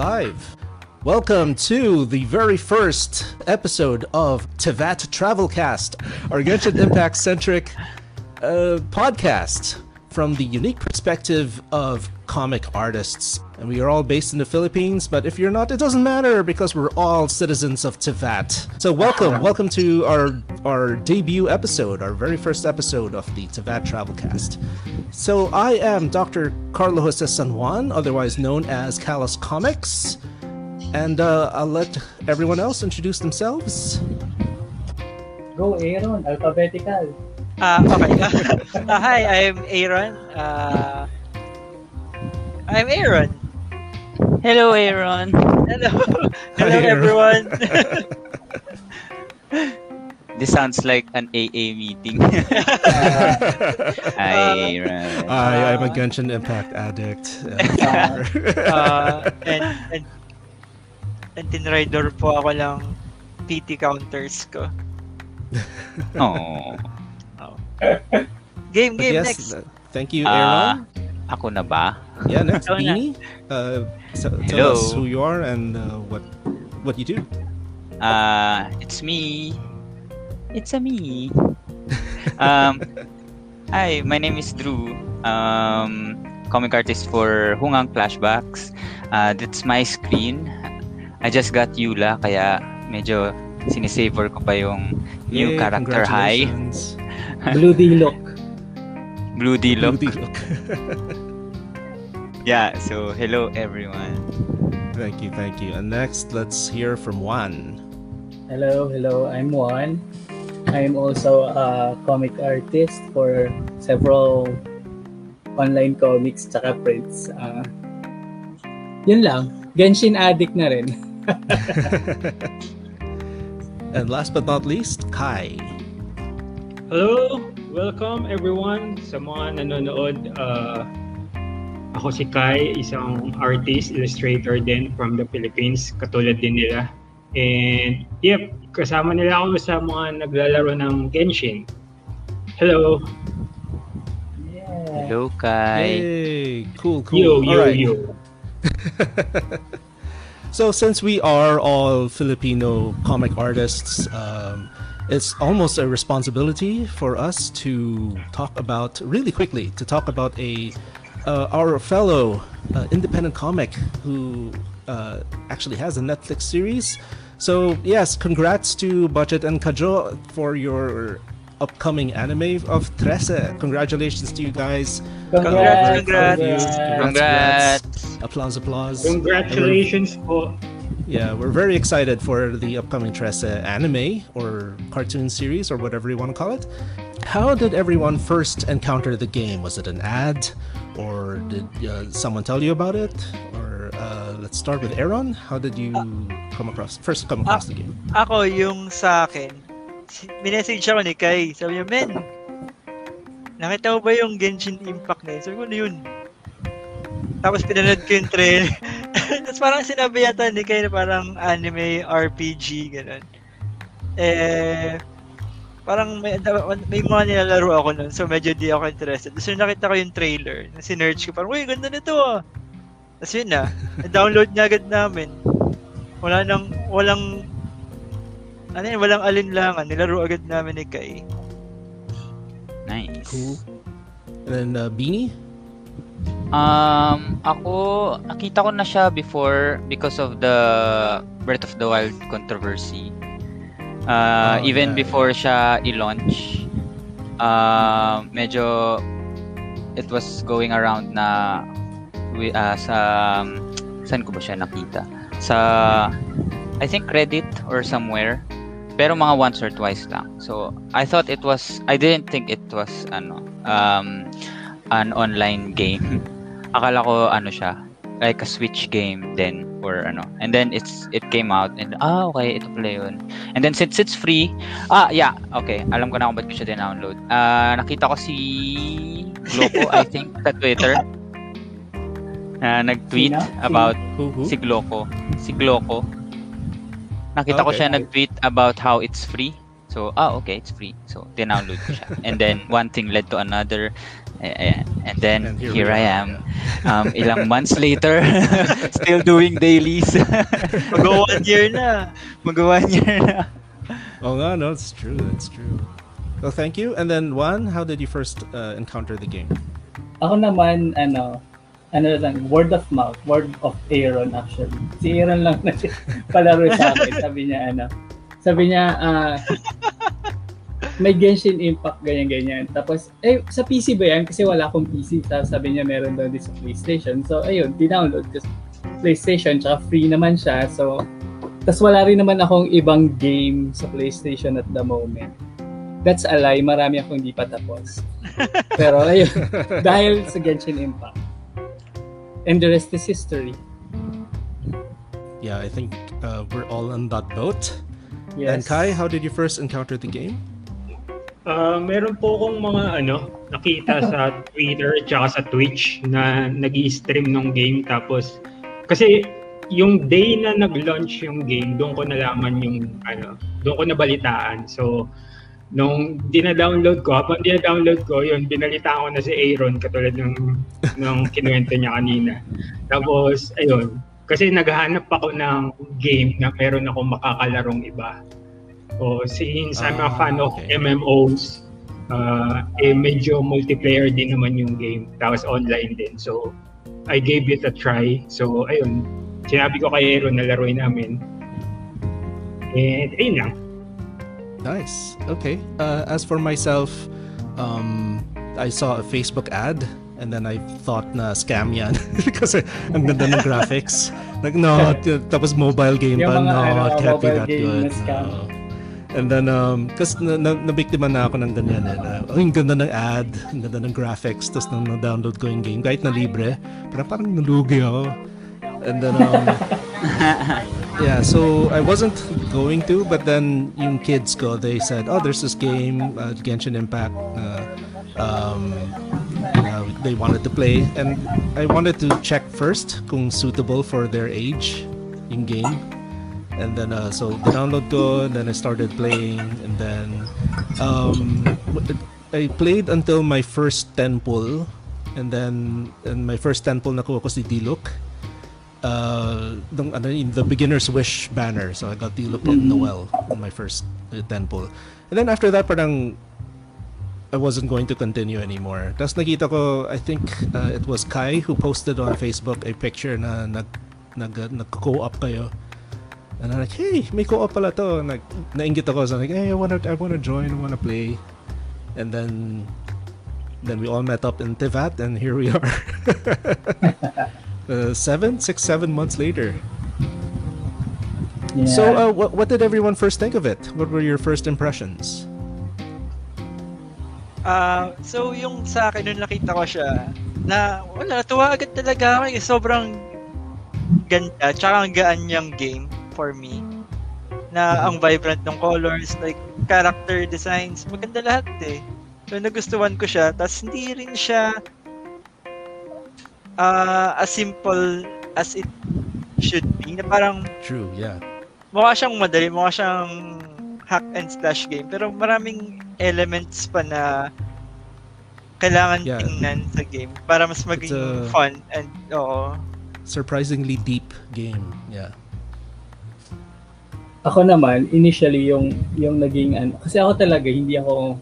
Live. Welcome to the very first episode of Tevat Travelcast, our Genshin Impact centric uh, podcast from the unique perspective of comic artists. And we are all based in the Philippines, but if you're not, it doesn't matter because we're all citizens of Tevat. So welcome, welcome to our our debut episode, our very first episode of the Tevat Travelcast. So I am Dr. Carlo Jose San Juan, otherwise known as Callus Comics. And uh, I'll let everyone else introduce themselves. Go, Aaron. Alphabetical. Ah, okay. Ah, hi, I'm Aaron. Uh, I'm Aaron. Hello, Aaron. Hello. Hello, Hi, everyone. This sounds like an AA meeting. Hi, Aaron. I, I'm a Genshin Impact addict. uh, and, and, and tinrider po ako lang PT counters ko. Oh. Game, game, yes, next. uh, thank you, Ah, Aaron. Ako na ba? yeah, next. Beanie. Uh, so, Hello. tell us who you are and uh, what what you do. Uh, it's me. It's a me. Um, hi, my name is Drew. Um, comic artist for Hungang Flashbacks. Uh, that's my screen. I just got Yula, kaya medyo sinisavor ko pa yung new Yay, character high. Blue D-Look. Blue D-Look. Blue D-Look. Yeah, so hello everyone. thank you, thank you. And next, let's hear from Juan. Hello, hello. I'm Juan. I'm also a comic artist for several online comics tsaka prints. Uh, yun lang. Genshin addict na rin. and last but not least, Kai. Hello! Welcome everyone sa mga nanonood. Uh, ako si Kai, isang artist, illustrator din from the Philippines, katulad din nila. And yep, kasama nila ako sa mga naglalaro ng Genshin. Hello! Yeah. Hello, Kai. Yay! Cool, cool. Yo, All yo, right. yo. So, since we are all Filipino comic artists, um, it's almost a responsibility for us to talk about really quickly to talk about a uh, our fellow uh, independent comic who uh, actually has a Netflix series. So yes, congrats to Budget and Kajo for your upcoming anime of Trece. Congratulations to you guys. Congrats, congrats. Congrats. Applause, applause. Congratulations po. Yeah, we're very excited for the upcoming Tressa anime or cartoon series or whatever you want to call it. How did everyone first encounter the game? Was it an ad, or did uh, someone tell you about it? Or uh, let's start with Aaron. How did you come across first come across the game? Ako, yung sa akin, minessage ako ni Kai. Sabi niya, Men, nakita mo ba yung Genshin Impact na yun? Sabi ko, ano yun? Tapos pinanood ko yung trailer. Tapos parang sinabi yata ni Kai na parang anime, RPG, gano'n. Eh, parang may, may mga nilalaro ako nun, so medyo di ako interested. Tapos nakita ko yung trailer, na sinerch ko, parang, uy, ganda nito ah. Tapos yun na, download niya agad namin. Wala nang, walang, ano yun, walang alinlangan. Nilaro agad namin ni Kai. Nice. Cool. And then uh, Beanie. Um, ako, nakita ko na siya before because of the Breath of the Wild controversy. Uh, Oh, even yeah, before siya i-launch, uh, medyo it was going around na uh, sa saan ko ba siya nakita? Sa I think Reddit or somewhere. Pero mga once or twice lang. So, I thought it was I didn't think it was ano um an online game. Akala ko ano siya, like a Switch game then or ano. And then it's it came out and ah okay, ito pala yun. And then since it's free, ah yeah, okay. Alam ko na kung ba't ko siya din-download. Ah nakita ko si Gloco, I think, sa Twitter. Na nag-tweet Sino? about who? si Gloco. Si Gloco. Nakita ko Okay. siya nag-tweet about how it's free. So, ah, okay, it's free. So, download ko siya. And then, one thing led to another. Ayan. And then And here here, I am. Um, ilang months later, still doing dailies. Mag one year na. Mag one year na. Oh no, no, it's true. It's true. Well, thank you. And then Juan, how did you first uh, encounter the game? Ako naman, ano, ano lang, word of mouth, word of Aaron actually. Si Aaron lang na palaro sa akin. Sabi niya, ano, sabi niya, ah, may Genshin Impact, ganyan-ganyan. Tapos, eh, sa PC ba yan? Kasi wala akong PC. Tapos sabi niya, meron daw din sa PlayStation. So, ayun, di-download ko sa PlayStation. Tsaka free naman siya. So, tapos wala rin naman akong ibang game sa PlayStation at the moment. That's a lie. Marami akong hindi pa tapos. Pero ayun, dahil sa Genshin Impact. And the rest is history. Yeah, I think uh, we're all on that boat. Yes. And Kai, how did you first encounter the game? Ah, meron po akong mga ano, nakita sa Twitter at sa Twitch na nag stream ng game tapos kasi yung day na nag-launch yung game, doon ko nalaman yung ano, doon ko nabalitaan. So nung dina-download ko, habang dina-download ko, yun, binalitaan ko na si Aaron katulad ng, ng kinuwento niya kanina. Tapos, ayun, kasi naghahanap ako ng game na meron akong makakalarong iba. O since I'm a Ah, fan of okay. MMOs, uh, eh medyo multiplayer din naman yung game. Tapos online din. So, I gave it a try. So, ayun, sinabi ko kay Aaron na laruin namin. And ayun lang. Nice. Okay. Uh, as for myself, um, I saw a Facebook ad and then I thought na scam yan kasi ang ganda ng graphics. Like, no, tapos mobile game pa. No, it can't be that good. na scam. No. And then, um, kasi na, na, nabiktima na ako ng ganyan eh. Na, oh, yung ganda ng ad, ang ganda ng graphics, tapos nang na-download ko yung game, kahit na libre, parang parang nalugi ako. And then, um, yeah, so I wasn't going to, but then yung kids ko, they said, oh, there's this game, uh, Genshin Impact, uh, um, uh, they wanted to play, and I wanted to check first kung suitable for their age, yung game. And then, uh, so download ko, and then I started playing, and then, um, I played until my first 10 pull, and then, and my first 10 pull nakuha ko si Diluc uh, nung, ano, in the beginner's wish banner. So I got Diluc and Noel in my first uh, 10 pull. And then after that, parang I wasn't going to continue anymore. Tapos nakita ko, I think uh, it was Kai who posted on Facebook a picture na nag, nag, uh, nag-co-op kayo. And I'm like, hey, may co-op pala to. Nag, nainggit ako. So I'm like, hey, I wanna, I wanna join, I wanna play. And then, then we all met up in Tivat, and here we are. uh, seven, six, seven months later. Yeah. So, uh, what, what did everyone first think of it? What were your first impressions? Ah, so yung sa akin nung nakita ko siya, na wala, natuwa agad talaga ako. eh. Sobrang ganda, tsaka ang gaan niyang game for me. Na ang vibrant ng colors, like character designs, maganda lahat eh. So nagustuhan ko siya, tapos hindi rin siya ah as simple as it should be. Na parang True, yeah. mukha siyang madali, mukha siyang hack and slash game. Pero maraming elements pa na kailangan Yeah. tingnan sa game para mas maging a- fun and oo. Surprisingly deep game, yeah. Ako naman initially yung yung naging ano kasi ako talaga hindi ako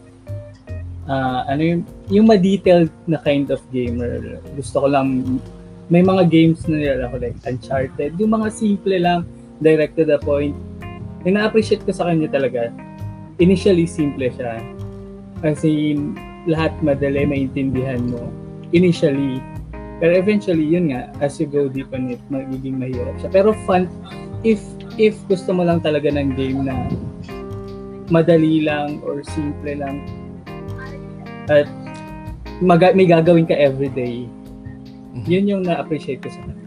ah, ano yung yung ma-detailed na kind of gamer. Gusto ko lang may mga games na nila ako like Uncharted. Yung mga simple lang direct to the point. Yung na-appreciate ko sa kanya talaga. Initially simple siya. Kasi lahat madali maintindihan mo. Initially pero eventually yun nga as you go deep on it magiging mahirap siya pero fun if if gusto mo lang talaga ng game na madali lang or simple lang at maga- may gagawin ka everyday Mhm. yun yung na-appreciate ko sa kanya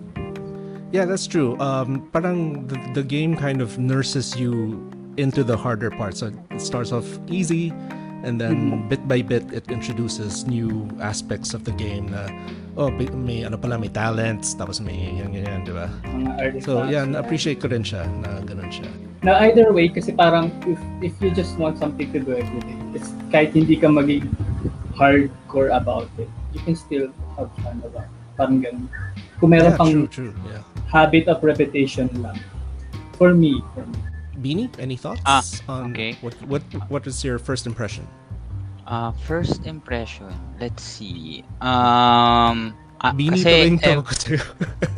Yeah, that's true. Um, parang the, the game kind of nurses you into the harder parts. So it starts off easy, and then bit by bit it introduces new aspects of the game. Na oh, may, ano pala, may talents, tapos may yan ganyan, di ba? So yeah, na-appreciate ko rin siya na ganun siya. na either way kasi parang if, if you just want something to do everyday it's kahit hindi ka maging hardcore about it you can still have fun diba? Parang ganun. Kung meron Yeah, pang true, true. Yeah. habit of repetition lang. For me, for me. Beanie, any thoughts Ah, on okay. what what what was your first impression? Uh, first impression, let's see. Um, ah, Beanie kasi, pala yung eh, tawag ko sa'yo.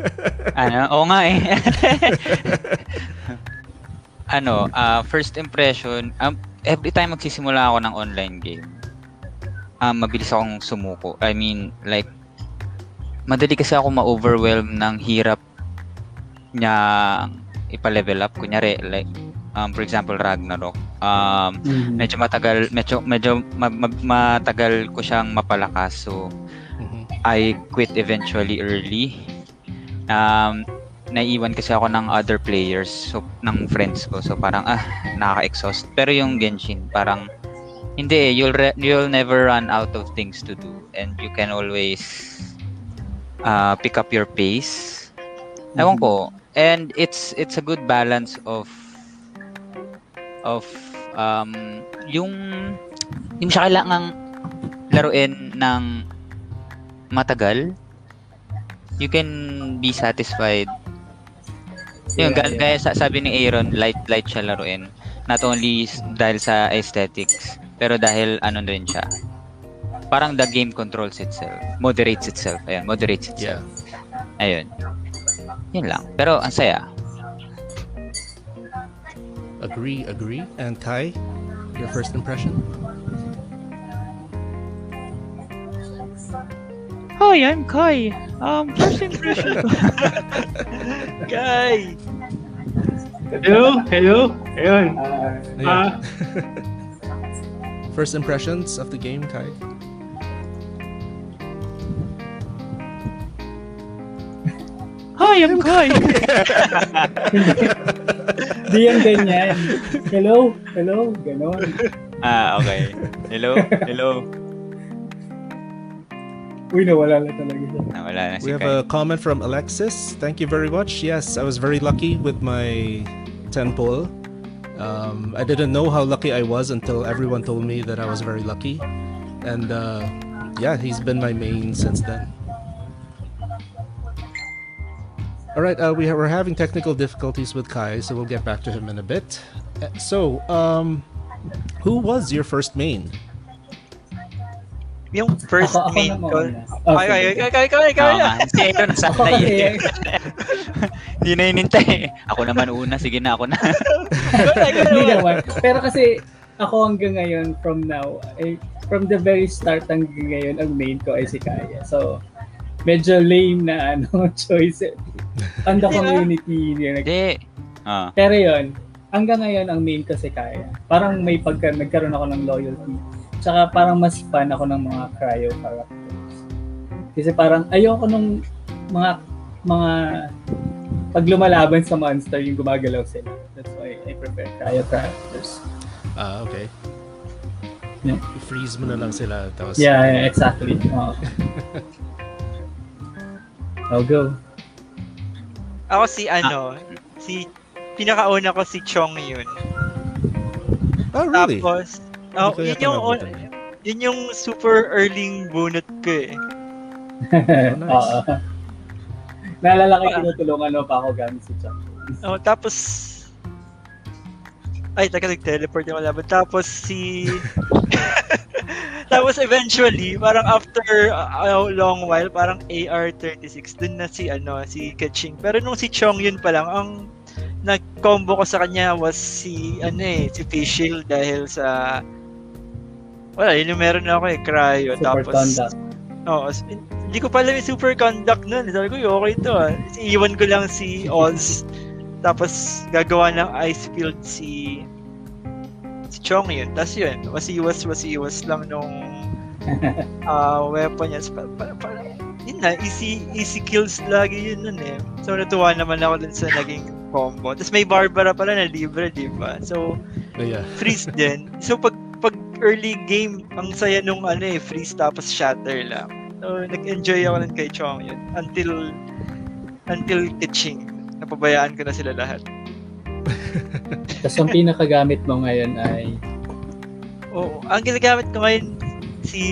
ano, oo nga eh. ano, ah, first impression, um, every time magsisimula ako ng online game, um, mabilis akong sumuko. I mean, like, madali kasi ako ma-overwhelm ng hirap niya ipa-level up. Kunyari, like, um, for example, Ragnarok. Um, Mhm. medyo matagal, medyo, medyo ma- ma- matagal ko siyang mapalakas. So, Mhm. I quit eventually early. Um, naiiwan kasi ako ng other players, so ng friends ko. So parang ah, nakaka-exhaust. Pero yung Genshin, parang hindi, eh, you'll re- you'll never run out of things to do and you can always uh, pick up your pace. Ewan ko. And it's it's a good balance of of um yung hindi mo siya kailangang laruin ng matagal. You can be satisfied. Yung Yeah, ga- yeah. gaya sa, sabi ni Aaron, light light siya laruin. Not only dahil sa aesthetics, pero dahil ano rin siya. Parang the game controls itself. Moderates itself. Ayun, moderates Yeah. itself. Ayun. Yun lang. Pero ang saya. Agree, agree. And Kai, your first impression? Hi, I'm Kai. Um, first impression. Kai! Hello? Hello? Ayun. Ah, First impressions of the game, Kai? Hi, I'm Kai! Di yan ganyan. Hello? Hello? Ganon. Ah, okay. Hello? Hello? Uy, nawala na talaga siya. Nawala na si We have Kai. a comment from Alexis. Thank you very much. Yes, I was very lucky with my 10 pull. Um, I didn't know how lucky I was until everyone told me that I was very lucky. And uh, yeah, he's been my main since then. All right, uh, we we're having technical difficulties with Kai, so we'll get back to him in a bit. Uh, So, um, who was your first main? Yung first Ako, main ko. Oh, Ay, ay, ay, ay, ay, ay, ay. Si Aaron Ako sana kasi, yun. Hindi na inintay. Ako naman una. Sige na, ako na. Hindi naman. Pero kasi ako hanggang ngayon from now, ay, from the very start hanggang ngayon, ang main ko ay si Kaya. So, medyo lame na ano choice. On the community. Hindi. Ah. Pero yun, hanggang ngayon ang main ko si Kaya. Parang may pagka nagkaroon ako ng loyalty. Tsaka parang mas fan ako ng mga cryo characters. Kasi parang ayoko nung mga mga pag lumalaban sa monster yung gumagalaw sila. That's why I prefer cryo characters. Ah, okay. Yeah. I-freeze mo na lang sila. Tapos, Yeah, yeah exactly. Oo. I'll go. Ako si ano, si pinakauna ko si Chong yun. Oh, really? Tapos, oh, yun yung, yun. yun yung super early bunot ko eh. nice. Oo. Naalala ko tinutulungan mo pa ako gamit si Chuck. Oh, tapos, ay, taga nag-teleport yung laban. Tapos si, tapos eventually, parang after a long while, parang AR-36, dun na si, ano, si Kaching. Pero nung si Chong yun pa lang, ang nag-combo ko sa kanya was si, ano eh, si Fischl dahil sa, wala, yun yung meron ako eh, cryo. Super tapos, conduct. Oo. s- hindi ko pala yung super conduct nun. Sabi ko, "Yo, okay to ah. Iiwan ko lang si Oz. Tapos, gagawa ng ice field si Chong yun. Tapos yun, wasiwas lang nung ah weapon niya. Pa, pa, pa, yun na, easy, easy kills lagi yun nun eh. So, natuwa naman ako dun sa naging combo. Tapos may Barbara pala na libre, di ba? So, yeah. freeze din. So pag pag early game, ang saya nung ano eh, freeze tapos shatter lang. So nag-enjoy ako nun kay Chong yun until until Kitching. Napabayaan ko na sila lahat. Tapos ang pinakagamit mo ngayon ay Oo, ang ginagamit ko ngayon si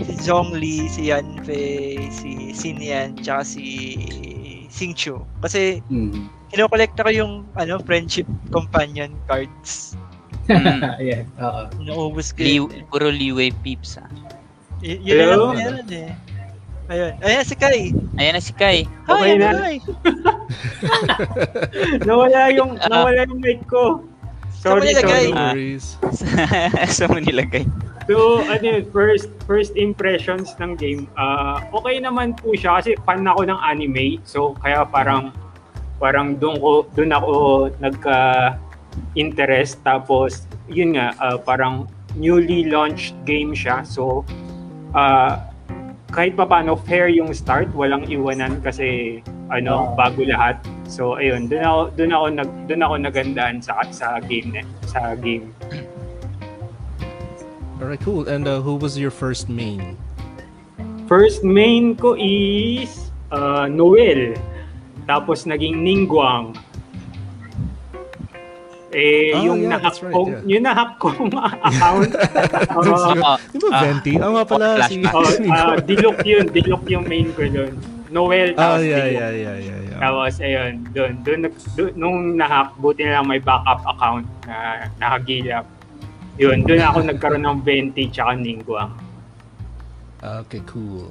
si Zhongli, si Yanfei, si Xinyan, tsaka si Xingqiu. Kasi Mm. kinokolekta ko yung ano, friendship companion cards. Mm. Ayan, oo. Naubos ko Li, yun. puro Liwei peeps ah. Y- yun lang meron eh. Ayun. Ayan si Kai. Ayan na si Kai. Okay Hi, na. hi. nawala yung Ah. nawala yung mic ko. Saan mo Sorry, nilagay? sorry. No Ah. worries. Sa mo nilagay. So, ano yun, first first impressions ng game, ah okay naman po siya kasi fan ako ng anime. So, kaya parang parang doon ko doon ako nagka interest tapos yun nga ah, parang newly launched game siya. So, ah kahit pa paano fair yung start, walang iwanan kasi ano, bago lahat. So, ayun, doon ako doon ako nag doon ako nagandaan sa sa game na, sa game. Alright, cool. And uh, who was your first main? First main ko is uh, Noel. Tapos naging Ningguang. Eh, Ah, yung yeah, nahack that's right, kong, yeah. yung nahack kong account. uh, Ah, Di ba ah, Venti? Ah, nga pala. Si, oh, uh, Dilok yun. Dilok yung main ko doon. Noel, Ah, tapos yeah, Dilok. yeah, yeah, yeah, yeah. Tapos, ayun, doon, doon, doon, nung nahack, buti na lang may backup account na nakagilap. Yun, doon ako nagkaroon ng 20 tsaka Ningguang. Okay, cool.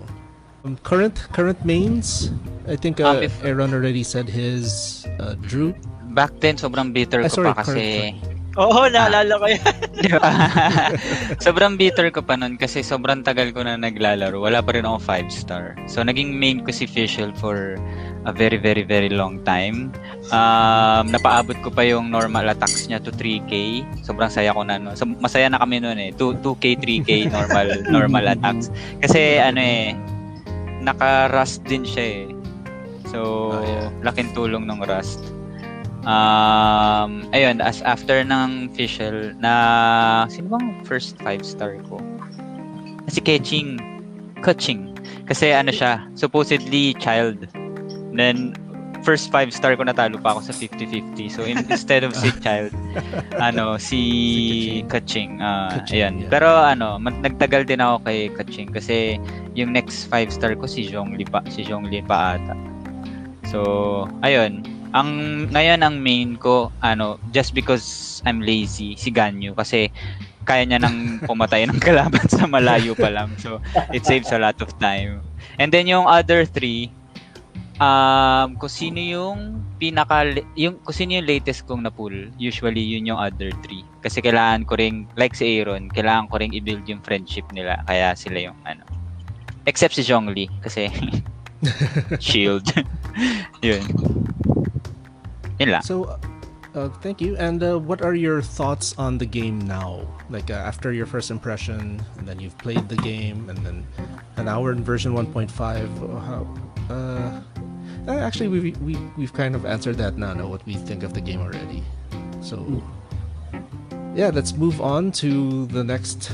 Um, current current mains. I think Ah, uh, Aaron already said his. Uh, Drew. Back then, sobrang bitter Ah, ko sorry, pa kasi... Oo, naalala ko yan. Di ba? sobrang bitter ko pa nun kasi sobrang tagal ko na naglalaro. Wala pa rin ako 5 star. So, naging main ko si Fischl for a very, very, very long time. Um, napaabot ko pa yung normal attacks niya to 3k. Sobrang saya ko na nun. So, masaya na kami nun eh. 2, 2k, 3k normal normal attacks. Kasi ano eh, naka-rust din siya eh. So, Ah, yeah. laking tulong ng rust. Um, ayun, as after ng Fischl, na, sino bang first five star ko? Si Keching. Keching. Kasi ano siya, supposedly child. Then, first five star ko natalo pa ako sa 50-50. So, in, instead of si child, ano, si Si Keching. ah, Keching, ayun. yeah. Pero ano, mag- nagtagal din ako kay Keching kasi yung next five star ko si Zhongli pa, si Zhongli pa ata. So, ayun. Ang ngayon ang main ko ano, just because I'm lazy, si Ganyu kasi kaya niya nang pumatay ng kalaban sa malayo pa lang. So, it saves a lot of time. And then yung other three, um, kung sino yung pinaka, yung, kung sino yung latest kong na-pull, usually yun yung other three. Kasi kailangan ko ring, like si Aaron, kailangan ko ring i-build yung friendship nila. Kaya sila yung ano. Except si Zhongli, kasi shield. yun. Yun lang. So, uh, thank you. And uh, what are your thoughts on the game now? Like uh, after your first impression, and then you've played the game, and then an hour in version 1.5. uh, How? Uh, uh, actually, we we we've kind of answered that now. Know what we think of the game already. So, yeah, let's move on to the next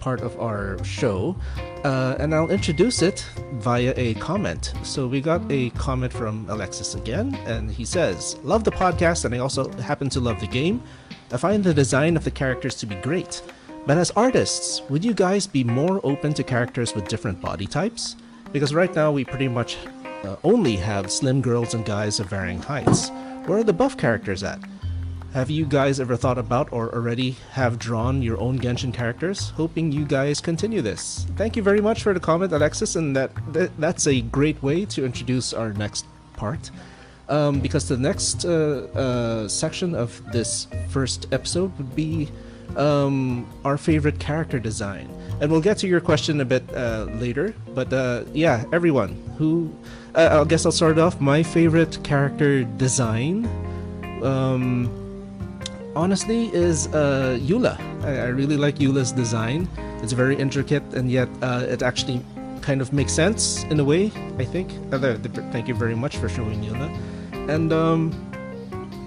part of our show. Uh, and I'll introduce it via a comment. So we got a comment from Alexis again, and he says, Love the podcast, and I also happen to love the game. I find the design of the characters to be great. But as artists, would you guys be more open to characters with different body types? Because right now we pretty much uh, only have slim girls and guys of varying heights. Where are the buff characters at? Have you guys ever thought about or already have drawn your own Genshin characters? Hoping you guys continue this. Thank you very much for the comment, Alexis, and that, that that's a great way to introduce our next part. Um, because the next uh, uh, section of this first episode would be um, our favorite character design. And we'll get to your question a bit uh, later. But uh, yeah, everyone who. Uh, I guess I'll start off. My favorite character design. Um, honestly is uh, Eula. I, I really like Eula's design. It's very intricate and yet uh, it actually kind of makes sense in a way. I think. Uh, the- the- thank you very much for showing Eula. And um,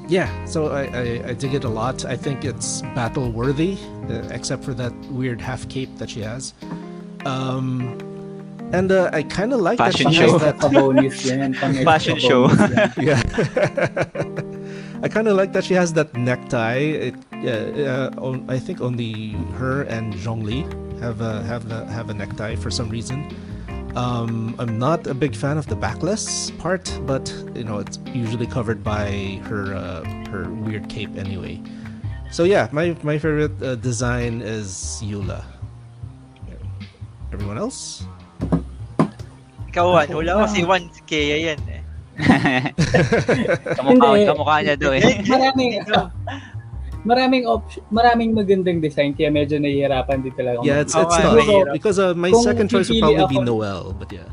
yeah, so I, I, I dig it a lot. I think it's battle worthy, uh, except for that weird half cape that she has. Um, and uh, I kind of like Fashion that she show. has that bonus yan. Pang Fashion show. yeah. I kind of like that she has that necktie. It, yeah, uh, on, I think only her and Zhongli have a have a have a necktie for some reason. Um, I'm not a big fan of the backless part, but you know it's usually covered by her uh, her weird cape anyway. So yeah, my my favorite uh, design is Yula. Everyone else? Ikaw. Wala si Juan. Si Kea yan eh. kamukha, Hindi. kamukha niya daw eh. maraming maraming option, maraming magandang design kaya medyo nahihirapan din talaga. ako. Yeah, it's it's tough mahirap. because uh, my Kung second choice would probably be Noel, but yeah.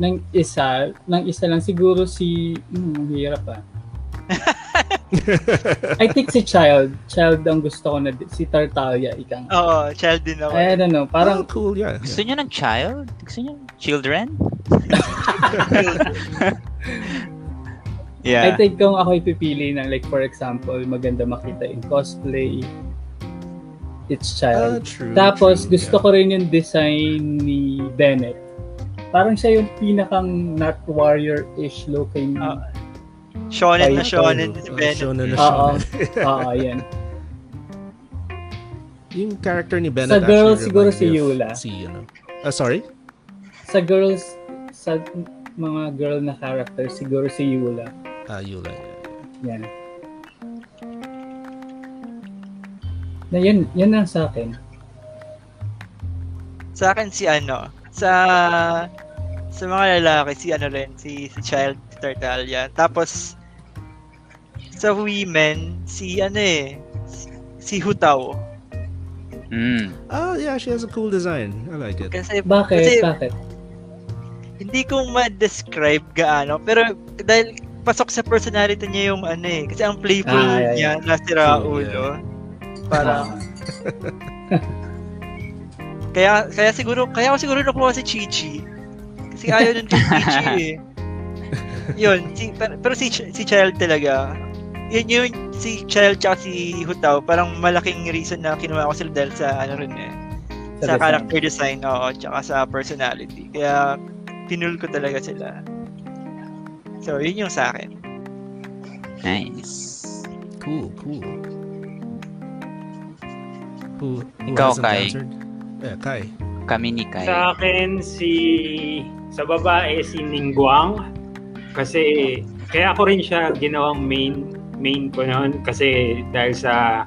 Nang isa, nang isa lang siguro si hmm, hirap ah. I think si Child. Child ang gusto ko na si Tartaglia ikang. Oo, child din ako. I don't know, Parang parang cool, yeah. Gusto niyo ng child? Gusto niyo ng children? yeah. I think kung ako ipipili ng like for example, maganda makita in cosplay, it's Child. true. Tapos true, gusto ko rin yung design ni Bennett. Parang siya yung pinakang not warrior-ish looking. Ah, Shonen na shonen Uh, Bennett. shonen na shonen. Oo, yan. Yung character ni Bennett Sa girl, actually siguro si Yula. Si, ano. Ah, sorry? Sa girls, sa mga girl na character, siguro si Yula. Ah, Yula. Yeah, yeah. Yan. Na yan, yan ang sa akin. Sa akin si ano, sa sa mga lalaki si ano rin, si si Child si Tartaglia. Tapos sa women si ano eh, si, si Hutao. Mm. Ah, yeah, she has a cool design. I like it. Kasi Bakit? kasi Bakit? hindi ko ma-describe gaano, pero dahil pasok sa personality niya yung ano eh, kasi ang playful Ah, yeah, niya, nasira True, ulo. Parang kaya kaya siguro kaya ako siguro nakuha si Chichi. Kasi ayaw nun kay Chichi eh. Yun, si, pero, pero si, si Child talaga, yun yun, si Child tsaka si Hutao, parang malaking reason na kinuha ko sila dahil sa ano rin eh, Sa sa, design. character design, oo, tsaka sa personality. Kaya, pinul ko talaga sila. So, yun yung sa akin. Nice. Cool, cool. Who, who Ikaw, Kai. answered? Yeah, Kai. Kami ni Kai. Sa akin, si... Sa babae, si Ningguang. Kasi, kaya ako rin siya ginawang main main ko noon kasi dahil sa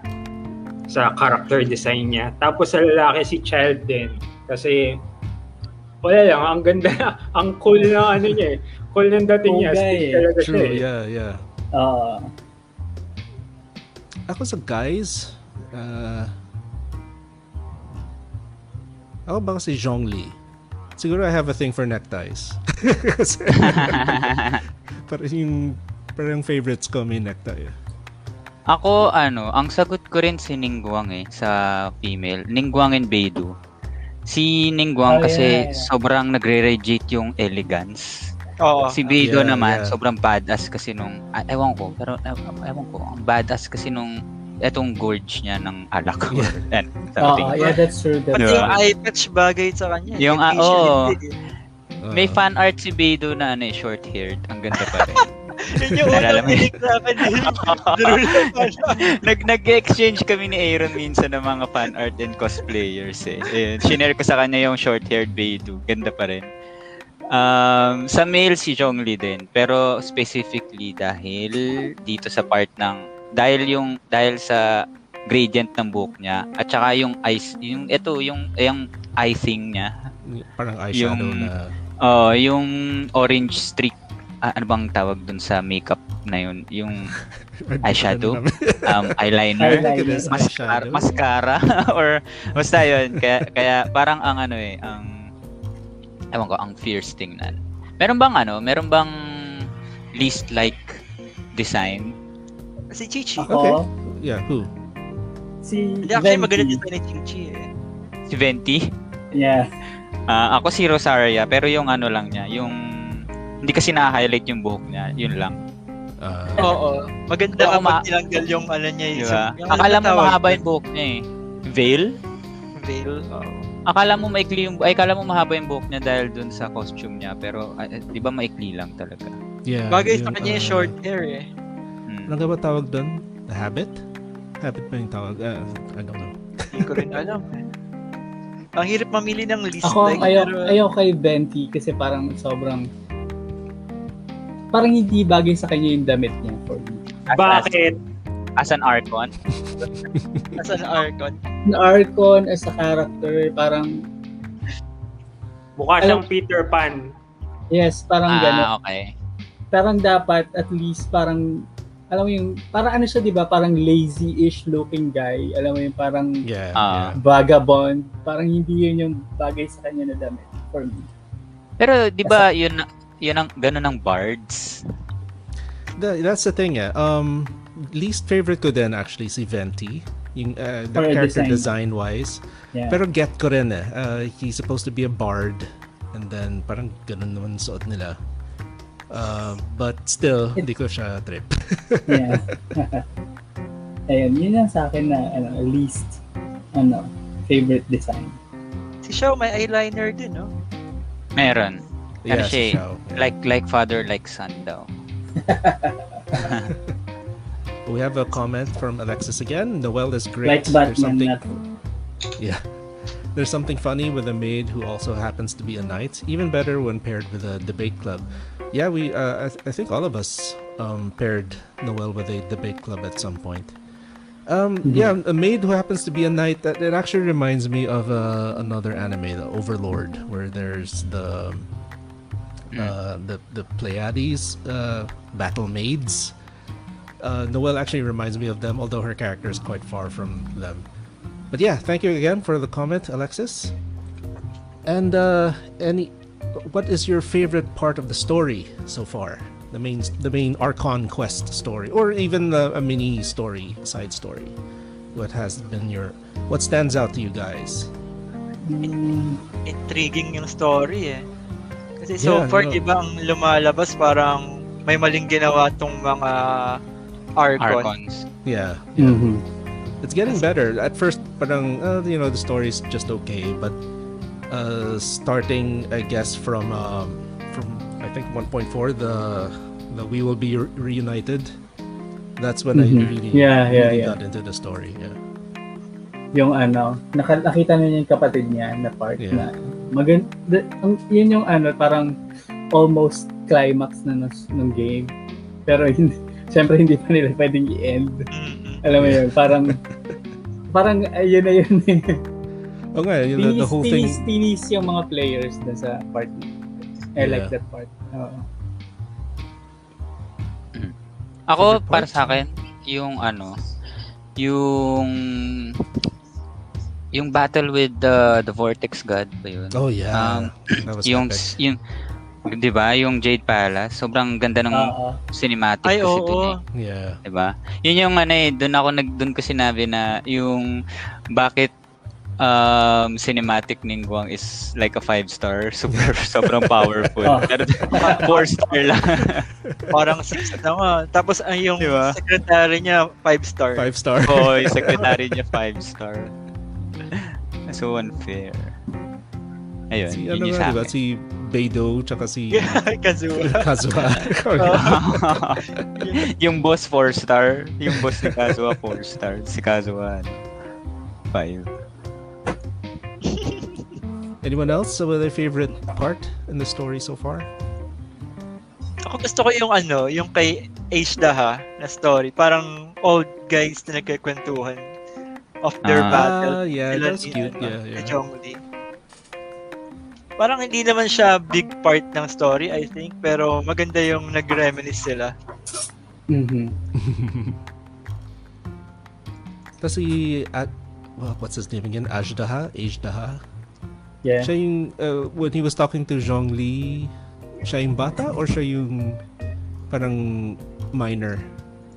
sa character design niya. Tapos sa lalaki si Child din kasi wala lang, ang ganda, ang cool na ano niya eh. Cool ng dating niya. Pugay Stick eh. talaga siya True, eh. yeah, yeah. Oo. Ako sa guys, uh, ako baka si Zhongli. Siguro I have a thing for neckties. Kasi parang yung, parang yung favorites ko may necktie. Ako, ano, ang sagot ko rin si Ningguang eh, sa female. Ningguang and Beidou. Si Ningguang Oh, kasi yeah, yeah. sobrang nagre-radiate yung elegance. Oo. Si Beidou Yeah, naman, yeah. sobrang badass kasi nung, ah, ewan ko, pero ew- ewan ko, ang badass kasi nung, etong gorge niya ng alak. Yeah. Yan, Oo, yeah, that's true. That's Pati yung eye patch bagay sa kanya. Yung, ah, eh. Uh, May fan art si Beidou na ano, eh, short-haired. Ang ganda pa rin. Yun yung unang pinig sa akin. Nag nag-exchange kami ni Aaron minsan ng mga fan art and cosplayers eh. Ayun, shinare ko sa kanya yung short-haired Beidou. Ganda pa rin. Um, sa male si Zhongli din, pero specifically dahil dito sa part ng dahil yung dahil sa gradient ng buhok niya at saka yung eyes yung ito yung yung icing niya parang eyeshadow yung- na oh yung orange streak ah, ano bang tawag dun sa makeup na yun? Yung eyeshadow? um, eyeliner? Eyeliner. mascara, mascara? Or basta yun. Kaya kaya parang ang ano eh ang ewan ko ang fierce tingnan. Meron bang ano? Meron bang least like design? Si Chichi. Ako, Yeah, who? si Hindi, actually maganda design ni Chichi eh. si Venti? Yeah. Ah, ako si Rosaria pero yung ano lang niya yung hindi kasi na-highlight yung buhok niya yun lang Uh, Oo. Maganda Oo, kapag ma- tinanggal yung ano niya. Yung, ba yung akala mo mahaba yung buhok niya eh veil Veil. Oo. akala mo maikli yung ay akala mo mahaba yung buhok niya dahil dun sa costume niya pero eh, 'di ba maikli lang talaga. yeah. Bagay sa kanya yung uh, short hair eh. Hmm. Ano ba tawag doon? The habit? Habit ba yung tawag? Uh, I don't know. Hindi ko rin alam eh. Ang hirap mamili ng least Ako, like. ayaw, pero- ayaw kay Venti kasi parang sobrang parang hindi bagay sa kanya yung damit niya for me. As, Bakit? As, as an Archon? as an Archon. Yung Archon as a character, parang, Mukha Alam- siyang Peter Pan. yes, parang gano'n. Ah, okay. Parang dapat at least parang, alam mo yung, parang ano siya, di ba? Parang lazy-ish looking guy. Alam mo yung parang Yeah. Ah. yeah. vagabond. Parang hindi yun yung bagay sa kanya na damit for me. Pero di ba yun yun ang ganun ng bards? That- that's the thing, yeah. Um, least favorite ko din actually si Venti. Yung uh, the For character design. design wise. Yeah. Pero get ko rin eh. Uh, he's supposed to be a bard. And then parang ganun naman suot nila. Uh, but still, hindi ko siya trip. yeah. Ayun, yun lang sa akin na ano, least ano, favorite design. Si Xiao may eyeliner din, no? Meron. Ano Yeah, siya eh, si yeah. Like like father like son daw. We have a comment from Alexis again. Noel is great. Like There's something, na yeah. There's something funny with a maid who also happens to be a knight. Even better when paired with a debate club. Yeah, we. Uh, I, th- I think all of us um, paired Noel with a debate club at some point. Um, Yeah, a maid who happens to be a knight. That it actually reminds me of uh, another anime, the Overlord, where there's the uh, the the Pleiades uh, battle maids. Uh, Noelle actually reminds me of them, although her character is quite far from them. But yeah, thank you again for the comment, Alexis. And uh, any, what is your favorite part of the story so far? The main, the main Archon quest story, or even a, a mini story, side story. What has been your, what stands out to you guys? Mm, Intriguing yung story eh. Kasi so Yeah, far, no. di ba, ang lumalabas parang may maling ginawa tong mga Archon. Archons. Yeah, yeah. mhm. it's getting better. At first, parang uh, you know the story's just okay, but uh, starting I guess from um, from I think 1.4 the the we will be re- reunited. That's when I Mhm. really Yeah, yeah, really yeah. got into the story. Yeah, Yung ano, naka, nakita niyo yung kapatid niya na part Yeah. na magand the, ang, yun yung ano, parang almost climax na ng, ng game. Pero hindi, syempre hindi pa nila pwedeng i-end. Mm-mm. Alam mo yun, parang parang ayun na yun eh. nga, yun, the, the tinis, whole tinis, thing. tinis yung mga players na sa part. I like Yeah. that part. Oo. Ako Favorite para part? sa akin yung ano, yung yung battle with the the Vortex God ba yun? Oh yeah, Um, that was yung epic. yung 'di ba, yung Jade Palace, sobrang ganda ng Oo. cinematic Ay, kasi oo. dun eh. Yeah, 'di ba? Yun yung ano eh, doon ako nag doon ko sinabi na yung bakit um cinematic Ningguang is like a five star, super sobrang powerful. Oh. Pero four star lang. Parang six na nga. Tapos ay yung Di ba? secretary niya, five star. five star. oh, yung secretary niya five star. So unfair. Ayun, si yun ano yung sa diba? akin. Si Beidou tsaka si Kazuha. Kazuha. yung boss 4 star, yung boss ni Kazuha 4 star, si Kazuha 5. Anyone else with their favorite part in the story so far? Ako gusto ko yung ano, yung kay Age Daha na story. Parang old guys na nagkikwentuhan of their Ah, battle. yeah, Sila that's ni, cute. ano, Yeah, yeah. Zhongli. Parang hindi naman siya big part ng story, I think. Pero maganda yung nag-reminisce sila. Mhm. Tapos si, uh, well, what's his name again? Ajdaha? Ajdaha? Yeah. Siya yung, uh, when he was talking to Zhongli, siya yung bata or siya yung parang minor?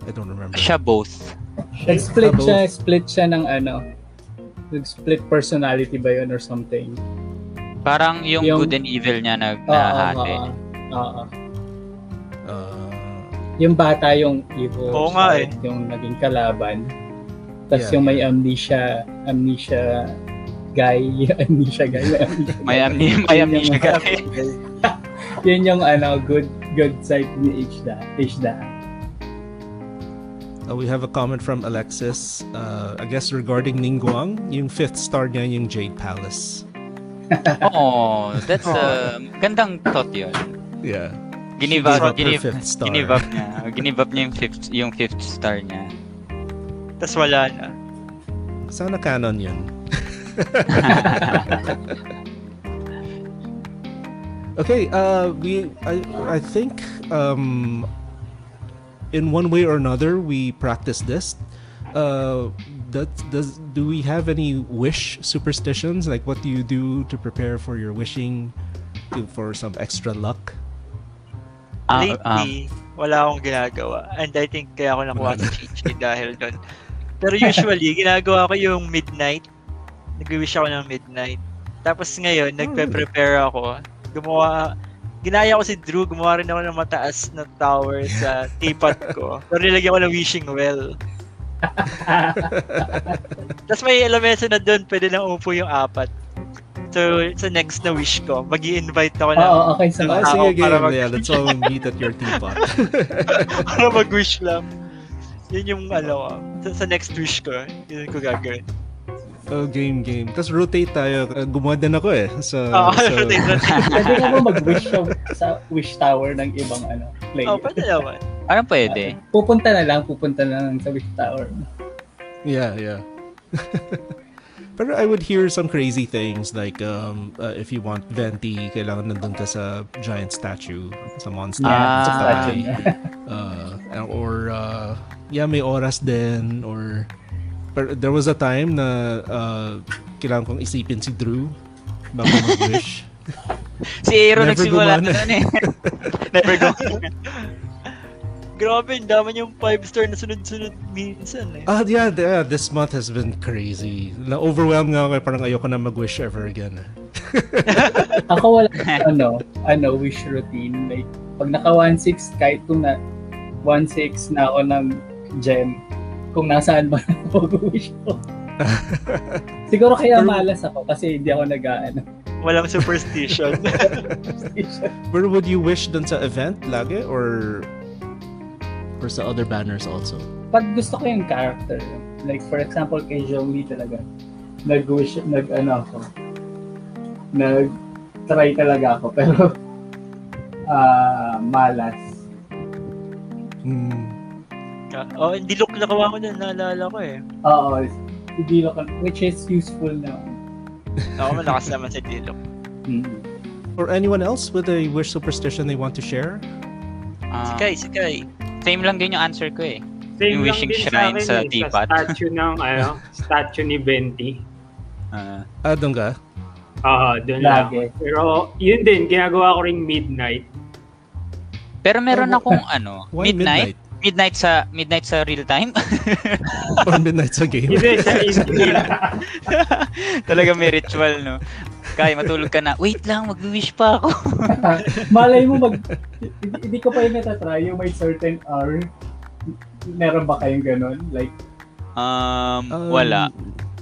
I don't remember. Siya both. Nag-split siya, split siya ng ano, nag-split personality ba yun or something? Parang yung, Yung- good and evil niya nag Oo, nahati. oo, oo. Uh, Yung bata yung evil Oo nga side, yung naging kalaban. Tapos Yeah, yung may amnesia, amnesia guy, amnesia guy, may amnesia May guy. amnesia, may Yun yung amnesia guy. Yun yung ano, good good side ni Ishda. Ishda. Uh, we have a comment from Alexis. Uh, I guess regarding Ningguang, yung fifth star niya yung Jade Palace. Oh, that's a gandang thought yun. Yeah. Ginive up, ginive, fifth star. ginive up niya. Ginive up niya yung fifth, yung fifth star niya. Tapos wala na. Sana canon yun. Okay, uh, we I I think um, in one way or another we practice this. Uh, that does do we have any wish superstitions? Like, what do you do to prepare for your wishing, to, for some extra luck? Ah, um, Lately, wala akong ginagawa. And I think kaya ako nakuha sa Chichi dahil doon. Pero usually, ginagawa ko yung midnight. Nag-wish ako ng midnight. Tapos ngayon, nagpe-prepare ako. Gumawa, ginaya ko si Drew, gumawa rin ako ng mataas na tower sa teapot ko. Pero nilagyan ko ng wishing well. Tapos may elemento na doon, pwede nang upo yung apat. So, sa next na wish ko, mag invite ako ng Oo, okay sa Ah, Ah, sige, para game. mag- Yeah, let's all meet at your teapot. para mag-wish lang. Yun yung ano ko. Sa, sa next wish ko, yun ko gagawin. Oh, game, game. Tapos rotate tayo. Uh, gumawa din ako eh. Sa, Oo, sa- rotate, rotate. Pwede nga ba mag-wish sa, sa wish tower ng ibang ano, player? Oh, pwede naman. Parang pwede. Pupunta na lang, pupunta na lang sa wish tower. Yeah, yeah. Pero I would hear some crazy things like um, uh, if you want venti, kailangan nandun ka sa giant statue, sa monster. Yeah, sa statue. Uh, or uh, yeah, may oras din or pero there was a time na uh, kailangan kong isipin si Drew bago mag-wish. Si Aero Never nagsimula na nun eh. Never go. Grabe, ang dami yung 5 star na sunod-sunod minsan eh. Ah, yeah, yeah, this month has been crazy. Na-overwhelmed nga ako, eh, parang ayoko na mag-wish ever again. Ako wala ano, ano, wish routine. Like, pag naka 1-6, kahit kung na 1-6 na ako ng gem, kung nasaan ba ako wish ko. Siguro kaya malas ako kasi hindi ako nag-ano. Walang superstition. Where would you wish dun sa event lagi or or sa other banners also? Pag gusto ko yung character, like for example kay Joey talaga, nag-wish, nag-ano ako, nag-try talaga ako, pero ah malas. Hmm. oh, hindi look na kawa ko na, naalala ko eh. Oo, hindi ko, which is useful na. Ako malakas naman sa Dilok. Mm. Or anyone else with a wish superstition they want to share? Ah, Sikay, sikay. same lang din yung answer ko eh. Same Yung lang wishing din shrine akin sa eh, teapot. Sa statue ng, ano, statue ni Venti. Ah, Ah, doon ka? Ah, doon lang. Pero, yun din, ginagawa ko ring midnight. pero meron Oh, akong ano, Why midnight? Midnight sa midnight sa real time. Or midnight sa game? Hindi, sa in Talaga may ritual, no? Kaya matulog ka na. Wait lang, mag-wish pa ako. Malay mo mag hindi, ko pa yung natatry yung may certain hour. Meron ba kayong ganun? Like, Um, Um, wala.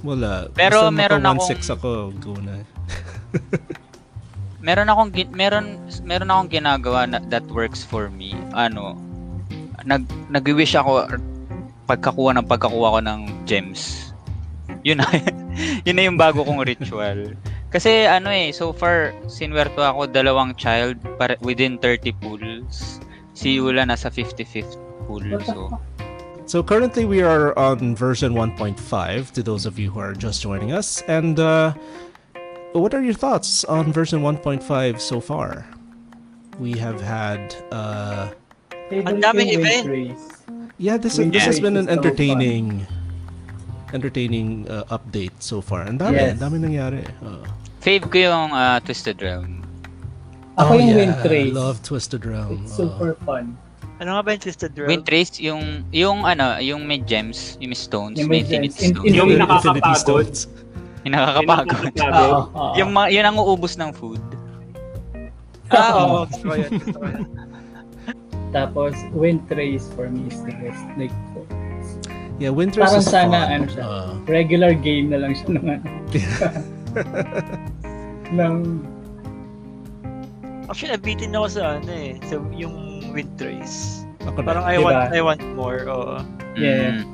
Wala. Pero Basta meron akong- 1-6 ako, go na. Meron akong meron meron akong ginagawa na, that works for me. Ano, nag nag-wish ako pagkakuha ng pagkakuha ko ng gems. Yun na, yun na yung bago kong ritual. Kasi ano eh, so far, sinwerto ako dalawang child para within 30 pools. Si Yula nasa 55th pool. So? So currently we are on version 1.5 to those of you who are just joining us. And uh, what are your thoughts on version 1.5 so far? We have had uh, Ang daming yung event. race. yeah, this is, this has been an so entertaining entertaining uh, update so far. And dami, Yes. dami nangyari. Uh, fave ko yung uh, Twisted Realm. Ako oh, yung yeah, wind race. I love Twisted Realm. It's Uh, super fun. Ano nga ba yung Twisted Realm? Wind Trace, yung, yung ano, yung may gems, yung may stones, Yung may may infinite gems. In- stones. in- Yung Infinity nakakapagod. Stones. Yung nakakapagod. Yung, mga, yun ang uubos ng food. Ah, oo. Gusto ko yun. Tapos, wind race for me is the best. Like, Yeah, Winter Parang is sana, fun. ano siya. Uh, regular game na lang siya ng ano. ng Actually, nabitin ako sa ano eh. Sa yung Wind Race. ako. Parang I Diba? want I want more. Oo. Yeah. Mm.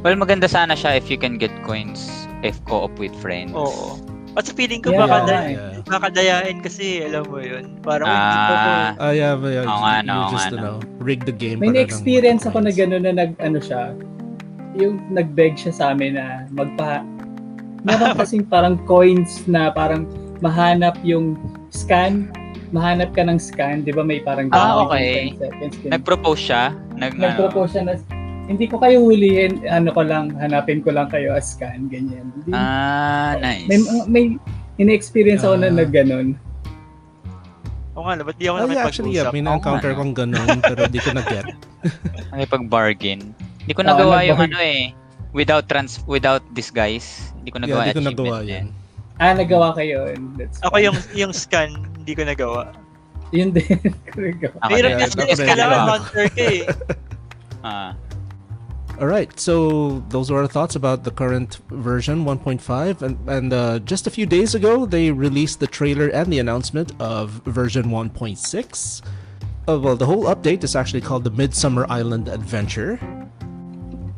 Well, maganda sana siya if you can get coins if co-op with friends. Oo. At sa feeling ko Yeah, baka, oo da- nga eh. Yeah. baka dayain kasi, alam mo yun. Parang, hindi ko po. Ah, Ah, yeah, but yeah, Oo nga, no, just, nga, you no. know, rig the game. May na-experience ako na gano'n na nag, ano siya, yung nag-beg siya sa amin na magpa... Meron kasing parang coins na parang mahanap yung scan, mahanap ka ng scan, di ba may parang Ah, okay. 10 seconds, ganun. nag-propose siya. Nag, Nag-propose siya na, hindi ko kayo hulihin, ano ko lang, hanapin ko lang kayo as scan, ganyan. Hindi, Ah, nice. may, may ine-experience ako na Ah. nag-ganon. Oo nga, ba't di ako Oh, yeah, actually, yeah, may na-encounter kong ganun, pero di ko na-get. Nakipag-bargain. Hindi ko Oo, nagawa yung nag-bargain. ano eh. Without trans without disguise. Hindi ko nagawa Yeah, di ko achievement nagawa din. yun. Ah, nagawa kayo. That's Ako yung yung scan, hindi ko nagawa. Yun din. din. kasi kailangan hunter ka eh. Ah. All right, so those were our thoughts about the current version 1.5, and and uh, just a few days ago they released the trailer and the announcement of version 1.6. Uh, well, the whole update is actually called the Midsummer Island Adventure.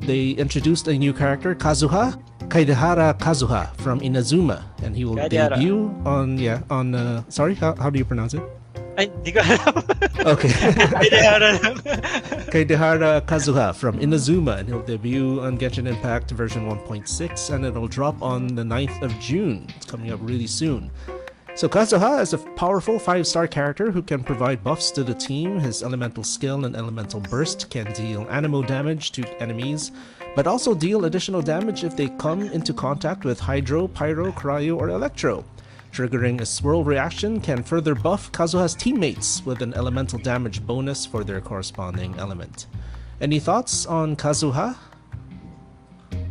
They introduced a new character, Kazuha Kaidehara Kazuha from Inazuma, and he will Kaidehara. debut on yeah on. Uh, sorry, how, how do you pronounce it? Ay, hindi ko alam. Okay. Binayaran lang. Kaidehara Kazuha from Inazuma, and he'll debut on Genshin Impact version 1.6, and it'll drop on the 9th of June. It's coming up really soon. So Kazuha is a powerful 5-star character who can provide buffs to the team. His elemental skill and elemental burst can deal animo damage to enemies, but also deal additional damage if they come into contact with Hydro, Pyro, Cryo, or Electro. Triggering a swirl reaction can further buff Kazuha's teammates with an elemental damage bonus for their corresponding element. Any thoughts on Kazuha?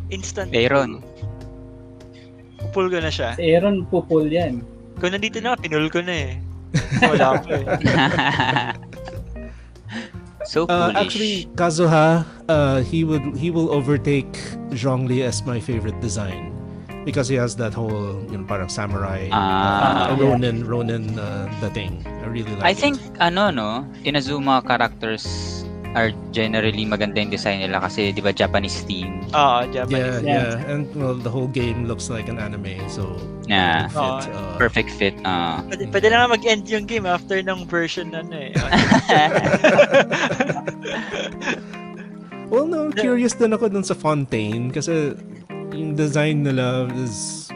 Instant. Aaron. Pupul ko na siya. Si Aaron pupul yan. Kung nandito na, pinul ko na eh. Wala ako eh. so Uh, actually, Kazuha, uh, he would he will overtake Zhongli as my favorite design because he has that whole you know parang samurai Ah. uh, Ronin Ronin uh, the thing. I really like. I it. think ano no, Inazuma characters are generally maganda yung design nila kasi 'di ba Japanese theme. Oo, Yeah, Japanese. yeah, Yeah. and well, the whole game looks like an anime, so Yeah. fit, Oh, uh, Perfect fit. ah. Pwede, pwede na mag-end yung game after ng version na ano eh. Well, no, curious din ako dun sa Fontaine kasi yung design nila is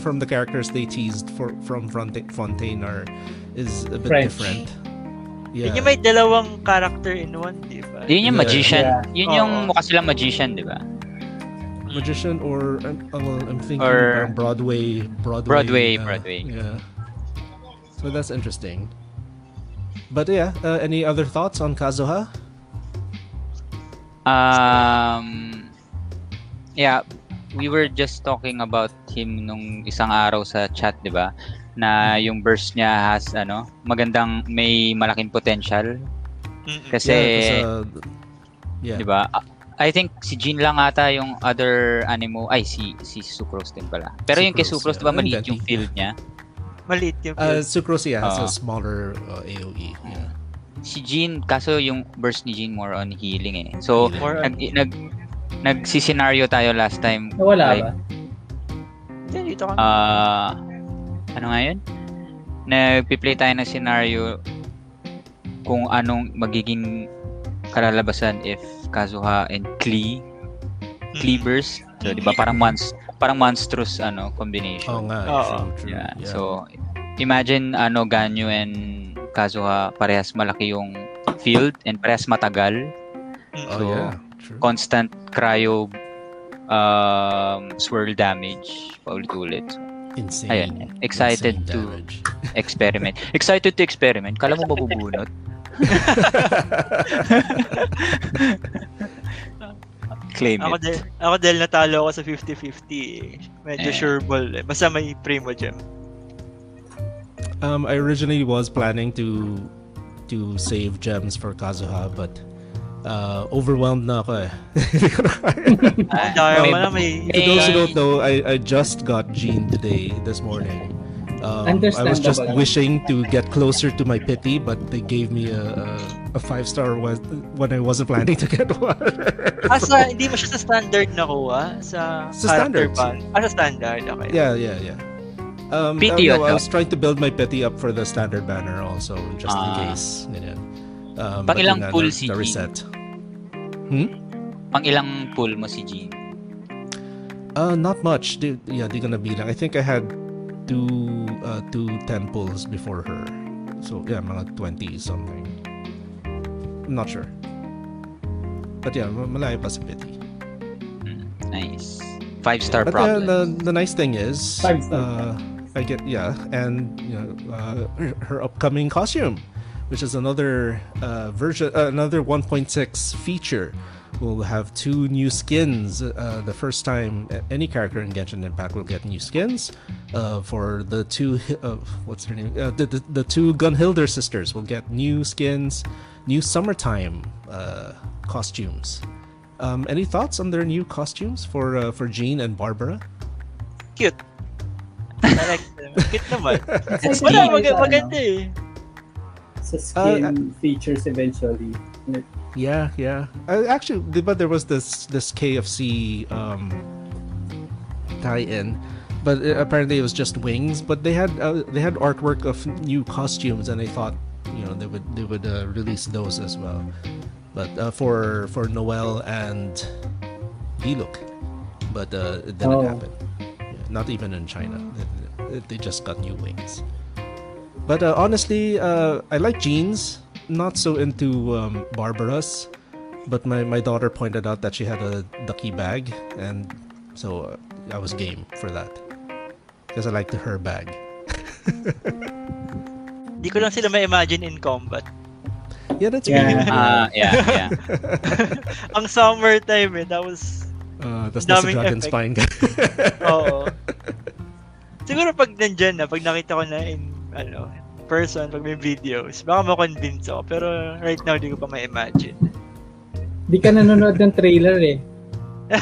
from the characters they teased for from Fonta- Fontaine are is a bit French. different. Yeah. Yun yung may dalawang character in one, di ba? Yun yung Yeah. magician. Yeah. Yun yung Oo. mukha silang magician, 'di ba? magician or um, uh, well, I'm thinking Or- Broadway, Broadway, Broadway, uh, Broadway. Yeah. So that's interesting. But yeah, uh, any other thoughts on Kazuha? Um Yeah, we were just talking about him nung isang araw sa chat, 'di ba? Na yung burst niya has ano, magandang may malaking potential kasi yeah, uh, yeah. 'di ba? Ah, I think si Jean lang ata yung other animo. Ay, si si Sucrose din pala. Pero yung kay Sucrose, Sucrose, 'di ba yeah. maliit yung field niya? Maliit yung Uh, field. Sucrose yeah, has a Oo. smaller uh, AOE. Yeah. Si Jean, kaso yung burst ni Jean more on healing eh. So, Healing. Nag, nag nagsi-scenario tayo last time. Nawala like, ba? Hindi, dito ka. Ah, ano nga yun? Nagpi-play tayo ng scenario kung anong magiging kalalabasan if Kazuha and Klee Cleavers. So, di ba parang monst parang monstrous ano combination. Oh nga, Oo. true, true. yeah. So, imagine ano Ganyu and Kazuha parehas malaki yung field and parehas matagal. Oh so, yeah, true. Constant cryo um, swirl damage paulit-ulit. Insane. Ayun, excited insane to- damage. experiment. Excited to experiment. Kala mo mabubunot? Claim Ako it. dahil, ako dahil natalo ako sa 50-50 eh. Medyo Eh. sure ball eh. Basta may primo gem. Um, I originally was planning to to save gems for Kazuha, but uh, overwhelmed na ako eh. Hindi ko na kaya. May- mo na may... For those who don't know, I, I just got Gene today, this morning. Um, I was just wishing to get closer to my pity, but they gave me a, a, a five star when, when I wasn't planning to get one. Ah, sa, hindi mo siya sa standard nakuha? Sa, Sa standard. ba? Ah, sa standard. Okay. yeah, yeah, yeah. Um, Pity uh, yun, no, I no? was trying to build my pity up for the standard banner also, just in Ah. case. Ganyan. Um, Pang ilang yun nga, pool na- si na Jean? reset. Hmm? Pang ilang pool mo si Jean? Uh, not much. Di, yeah, di gonna be lang. I think I had two uh, two 10 pulls before her. So, yeah, mga 20 something. I'm not sure. But yeah, ma- malayo pa sa pity. Mm, nice. Five star But problem. the, the nice thing is, Five star. uh, I get yeah, and you know uh, her, her upcoming costume, which is another uh, version, uh, another 1.6 feature. We'll have two new skins. Uh, the first time any character in Genshin Impact will get new skins. Uh, for the two, hi- uh, what's her name? Uh, the, the the two Gunhilder sisters will get new skins, new summertime uh, costumes. Um, any thoughts on their new costumes for uh, for Jean and Barbara? Cute. I like them. Cute naman. Excited Wala, mag- maganda eh. Sa skin Uh, features eventually. Yeah, yeah. Uh, actually, but there was this this KFC um, tie-in, but uh, apparently it was just wings. But they had uh, they had artwork of new costumes, and I thought you know they would they would uh, release those as well. But uh, for for Noel and Diluc, but uh, it didn't Oh. happen. Yeah, not even in China. They, they just got new wings. But uh, honestly, uh, I like jeans. Not so into um, Barbara's. But my, my daughter pointed out that she had a ducky bag, and so uh, I was game for that. Because I liked her bag. Hindi ko lang sila ma-imagine in combat. Yeah, that's Yeah. weird. Ah, yeah, yeah. Ang summertime eh, that was... Uh, that's not the Daming dragon effect. spine guy. Oo. Siguro pag nandyan na, pag nakita ko na in, ano, person, pag may videos, baka ma-convince ako. Pero right now, di ko pa ma-imagine. Di ka nanonood ng trailer eh.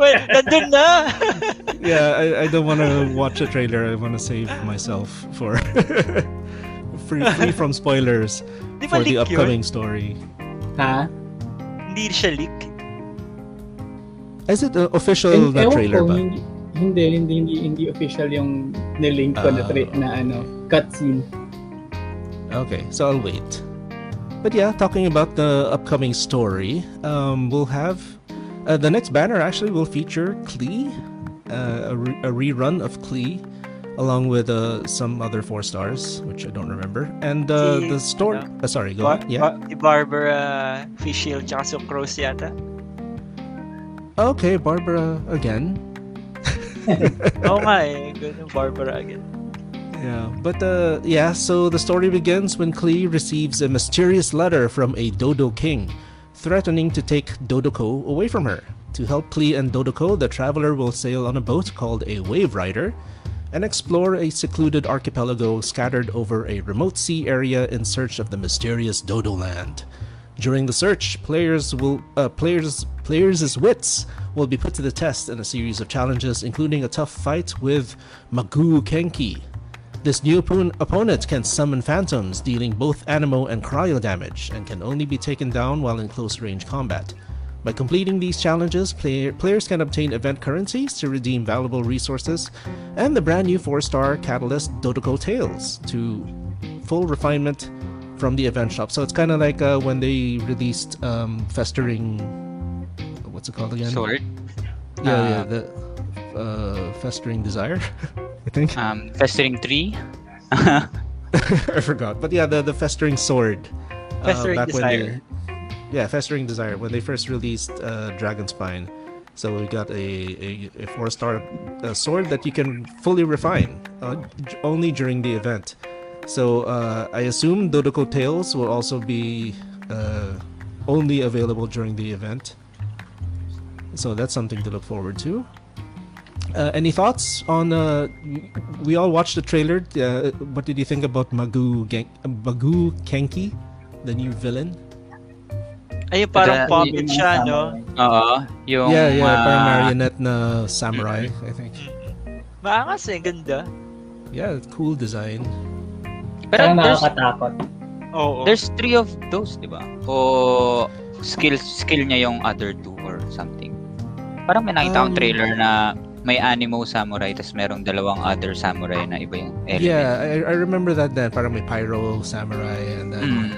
Well, nandun na! yeah, I, I don't want to watch a trailer. I want to save myself for free, free from spoilers Di for the upcoming yun? story. Ha? Hindi siya leak. Is it uh, official Eh, na trailer ko, ba? Hindi, hindi, hindi, hindi, official yung nilink ko na, Ah. tra- na ano, cutscene. Okay, so I'll wait. But yeah, talking about the upcoming story, um, we'll have uh, the next banner actually will feature Klee, uh, a, re- a rerun of Klee, along with uh, some other four stars, which I don't remember. And uh, Si- the story. ano? Uh, sorry, go Ba- ahead. Yeah. ba- si Barbara Fischel tsaka Sucrose yata. Okay, Barbara again. oh my, eh, ganun Barbara again. Yeah, but uh, yeah, so the story begins when Klee receives a mysterious letter from a Dodo King, threatening to take Dodoko away from her. To help Klee and Dodoko, the traveler will sail on a boat called a Wave Rider and explore a secluded archipelago scattered over a remote sea area in search of the mysterious Dodo Land. During the search, players will uh, players players' wits will be put to the test in a series of challenges, including a tough fight with Magoo Kenki. This new oppo- opponent can summon phantoms, dealing both animo and cryo damage, and can only be taken down while in close range combat. By completing these challenges, player- players can obtain event currencies to redeem valuable resources, and the brand new 4 star Catalyst Dodoko Tales to full refinement from the event shop. So it's kind of like uh, when they released um, Festering. What's it called again? Sword. Yeah, Uh, yeah, the uh, Festering Desire, think. Um, Festering 3. I forgot. But yeah, the the festering sword. uh, Festering back Desire. yeah, festering desire when they first released uh, Dragon Spine. So we got a a, a four star uh, sword that you can fully refine uh, only during the event. So uh, I assume Dodoko Tales will also be uh, only available during the event. So that's something to look forward to. Uh, any thoughts on? Uh, we all watched the trailer. Uh, what did you think about Magoo Gen- Magoo Kenki, the new villain? Ayun, parang Kaya- puppet siya, no? Oo. Yung, yeah, yeah, parang ah, marionette na samurai, I think. Maangas eh, ganda. Yeah, cool design. Pero Parang there's, nakakatakot. Oo. there's three of those, di ba? O skill skill niya yung other two or something. Parang may nakita akong Um, trailer na may animo samurai tapos merong dalawang other samurai na iba yung element. Yeah, I, I remember that then. Parang may Pyro Samurai and then Mm.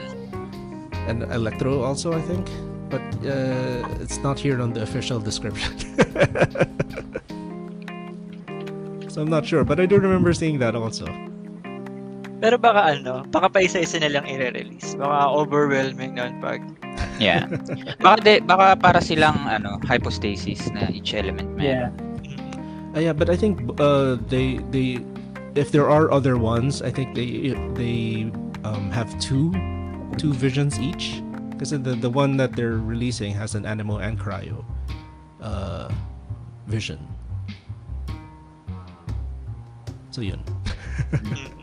and Electro also, I think. But uh, it's not here on the official description. so I'm not sure, but I do remember seeing that also. Pero baka ano, baka pa isa-isa na lang i-release. Baka overwhelming nun pag Yeah. baka de, baka para silang ano, hypostasis na each element meron. Yeah. Uh, yeah, but I think uh, they they if there are other ones, I think they they um, have two two visions each because the the one that they're releasing has an animo and cryo uh, vision. So yun.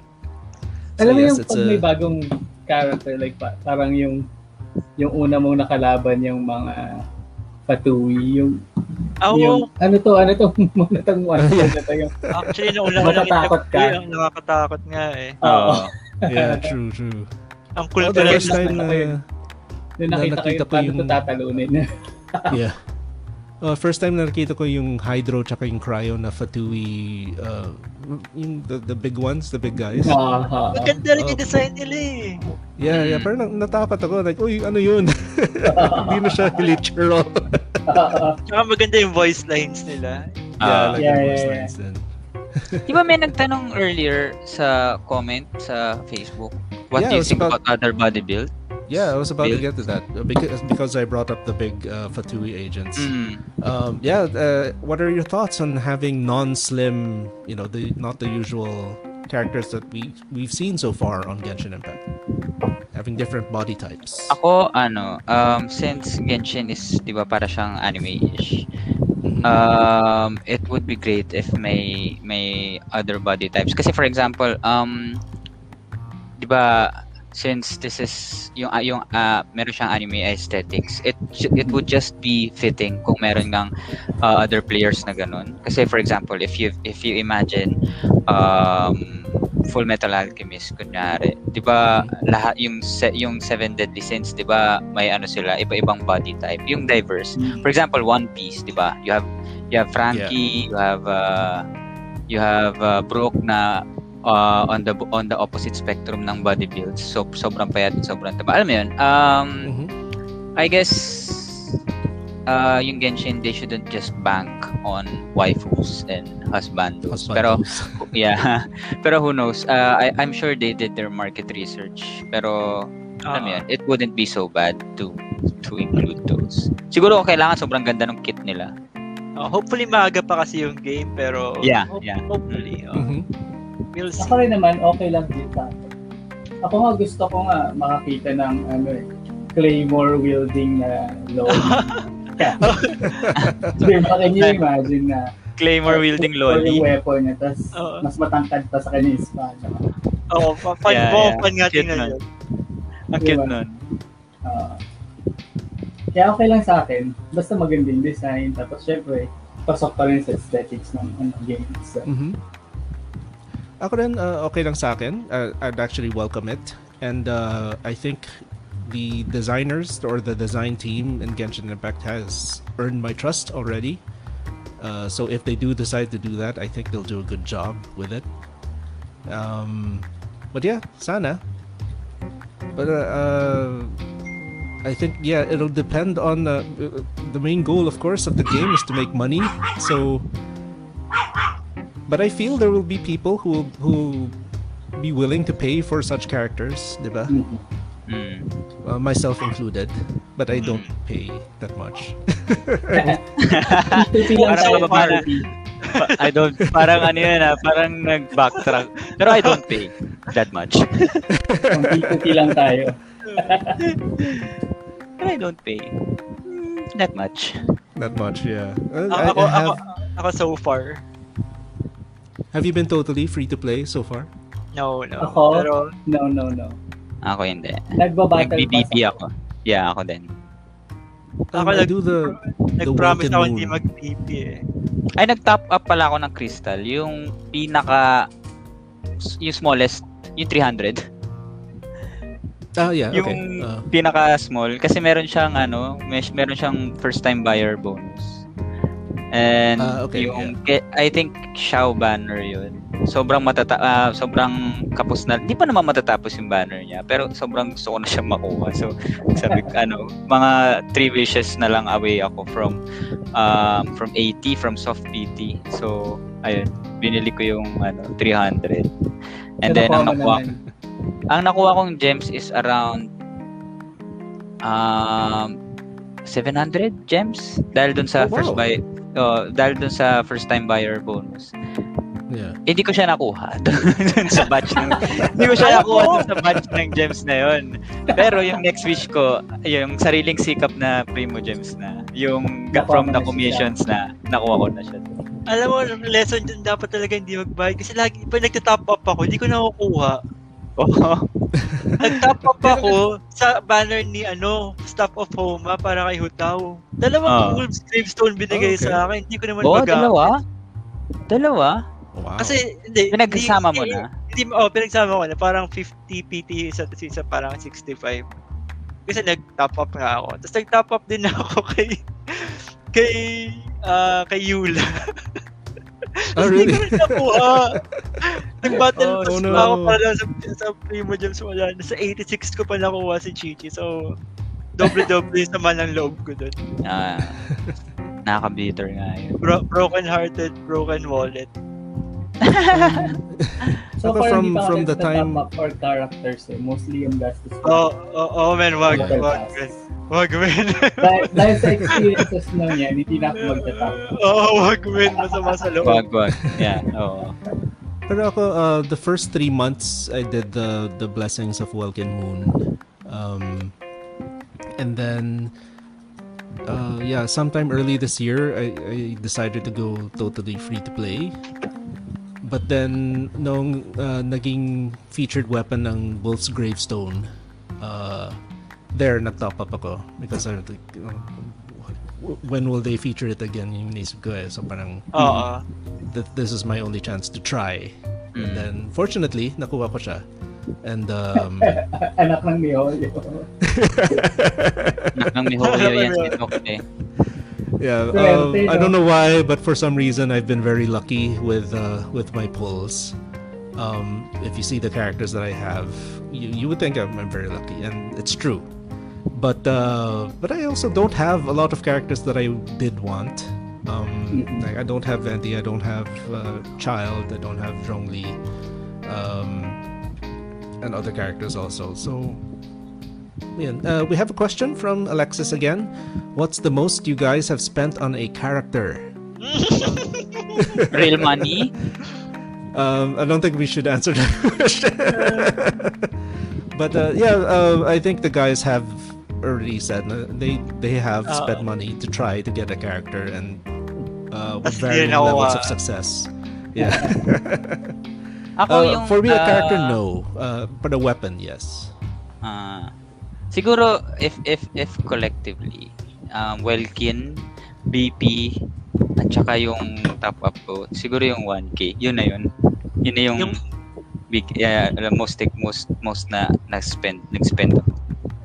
So, Alam mo yes, yung pag a- may bagong character, like pa, parang yung yung una mong nakalaban yung mga Fatui, yung, ako, yung ano to, ano to, muna tong one actually, nung una ko ko, ka. ang nakakatakot nga eh. oo, yeah, true, true. Ang cool Oh, pa the first time na Yung na nakita ko nakita yung ko paano yung- to tatalunin. yeah. Uh, first time na nakita ko yung Hydro tsaka yung Cryo na Fatui uh, yung the, the big ones, the big guys. Ah, ah, ah. Maganda rin yung design nila eh. Yeah, yeah, parang na- natakot ako like, uy, ano yun? Hindi na siya literal. Tsaka maganda yung voice lines nila. Ah, like Yeah, yeah, voice yeah. lines then. Di ba may nagtanong earlier sa comment sa Facebook, what Yeah, do you think about- about other body build? Yeah, I was about to get to that uh, because because I brought up the big uh, Fatui agents. Mm. Um, yeah, uh, what are your thoughts on having non-slim, you know, the not the usual characters that we we've seen so far on Genshin Impact, having different body types? Ako, ano, um, since Genshin is, di ba, para siyang anime-ish, Mhm. um, it would be great if may may other body types. Kasi for example, um, di ba, since this is yung ah, yung uh, meron siyang anime aesthetics, it it would just be fitting kung meron ng uh, other players na ganun. Kasi for example, if you if you imagine um, Full Metal Alchemist kunyari, 'di ba lahat yung se, yung Seven Deadly Sins, 'di ba may ano sila, iba-ibang body type, yung diverse. For example, One Piece, 'di ba? You have you have Frankie, you have uh, you have uh, Brook na uh, on the on the opposite spectrum ng body builds. So sobrang payat, sobrang taba. Alam mo 'yun? Um Mhm. I guess uh, yung Genshin they shouldn't just bank on waifus and husbandos. Pero Husbandos. yeah, pero who knows? Uh, I I'm sure they did their market research. Pero alam mo Ah. yun, it wouldn't be so bad to to include those. Siguro kung kailangan sobrang ganda ng kit nila. Oh, hopefully maaga pa kasi yung game pero Yeah, hope- yeah. hopefully oh, Mhm. We'll see. Ako rin naman, okay lang din sa akin. Ako nga gusto ko nga makakita ng ano eh, claymore wielding na lord. Di ba, can you imagine na Claymore wielding loli. yung weapon niya, tapos Oo. mas matangkad pa sa kanya yung espada. Oo, pa- fun, Yeah, yeah, yeah. fun nga tingnan yun. Ang cute Diba? nun. Ah. kaya okay lang sa akin, basta magandang design, tapos syempre, pasok pa rin sa aesthetics ng ano, games. So, Mhm. Ako rin, uh, okay lang sa akin. Uh, I'd actually welcome it. And uh, I think the designers or the design team in Genshin Impact has earned my trust already. Uh, so if they do decide to do that, I think they'll do a good job with it. Um, but yeah, sana. But uh, uh, I think yeah, it'll depend on the the main goal, of course, of the game is to make money. So but I feel there will be people who will who be willing to pay for such characters, diba? Mm. Uh, myself included. But I don't pay that much. Tupi lang Parang tayo mababa na. party. Pa- I don't, parang ano yun ah, parang nag-backtrack. Pero I don't pay that much. Tupi lang tayo. Pero I don't pay that much. Not much, yeah. Uh, Ako, I, ako, I have, ako, ako so far, have you been totally free to play so far? no, no. Ako? Pero, No, no, no. Ako hindi. Nagbabattle Nag-BBB pass ako. Yeah, ako din. Um, Ako I nag- do the nag-promise Welcome ako hindi mag-PP eh. Ay, nag-top up pala ako ng crystal. Yung pinaka, yung smallest, yung 300. Ah, yeah, yung okay. Uh, pinaka small. Kasi meron siyang, ano, may, meron siyang first time buyer bonus. And Ah, okay, yung ke- I think Xiao banner yun. Sobrang matata ah, sobrang kapos na. Di pa naman matatapos yung banner niya, pero sobrang gusto ko na siya makuha. So sabi ko ano, mga 3 wishes na lang away ako from um, from 80 from soft PT. So ayun, binili ko yung ano 300. And then ang nakuha ang nakuha kong gems is around um 700 gems dahil dun sa Oh, wow. first buy oh, dahil dun sa first time buyer bonus. Yeah. Hindi ko siya nakuha dun sa batch ng hindi ko siya nakuha dun sa batch ng gems na yon. Pero yung next wish ko, yung sariling sikap na Primo Gems na, yung Nakuha from the na commissions na nakuha ko na siya. Alam mo, lesson dyan dapat talaga hindi magbayad. Kasi lagi, pag nagtatop up ako, hindi ko nakukuha. Oh, Nag-top up ako sa banner ni ano, Staff of Homa para kay Hutaw. Dalawang Ah. Wolves Gravestone binigay Okay. sa akin. Hindi ko naman oh magamit. dalawa? Dalawa? Wow. Kasi, hindi. Pinagsama mo na? Hindi, oh, pinagsama ko na. Parang 50 PT isa, tapos isa parang 65. Kasi nag-top up nga ako. Tapos nag-top up din ako kay kay ah kay Yula. oh, Hindi really? ko rin nakuha. Nag-battle Oh, pass no. pa ako para sa, sa Primo Gems wala. Sa 86 ko pa nakuha si Chichi. So, doble-doble yung sama ng loob ko dun. Ah, nakaka-bitter nga yun. Bro- broken hearted, broken wallet. So far, from- hindi from the time- for characters eh. Mostly yung gastos. Oh, oh, oh man, wag, Battle wag. Wag. Man. dahil, dahil sa experiences na niya, hindi na ako magtatap. Oo, oh, wag, man. Masama sa loob. Wag, wag. Yeah, oo. Pero ako, uh, the first three months, I did the the blessings of Welkin Moon, um, and then, uh, yeah, sometime early this year, I, I decided to go totally free to play. But then, nung uh, naging featured weapon ng Wolf's Gravestone, uh, there nag-top up ako because I was like, uh, w- when will they feature it again? Yung inisip ko eh. So parang, Oo. th- this is my only chance to try. And Mm. then, fortunately, nakuha ko siya. And, um, Anak ng Miholyo. Anak ng Mihoyo yan si Nokte. yeah, um, I don't know why, but for some reason, I've been very lucky with uh, with my pulls. Um, if you see the characters that I have, you, you would think I'm, I'm very lucky, and it's true. But uh, but I also don't have a lot of characters that I did want. Um, like I don't have Venti, I don't have uh, Child, I don't have Zhongli, um, and other characters also. So, yeah, uh, we have a question from Alexis again. What's the most you guys have spent on a character? Real money? Um, I don't think we should answer that question. but uh, yeah, uh, I think the guys have already said uh, they they have Uh, spent money to try to get a character and uh, with varying na levels nakuha. of success. Yeah. Ako Uh, yung... for real ah, character, no. Uh, but a weapon, yes. Ah, siguro if if if collectively um Welkin, BP at saka yung top up ko, siguro yung 1k. Yun na yun. Yun na yung, Yung- big yeah, the most most most na na-spend, nag-spend ako.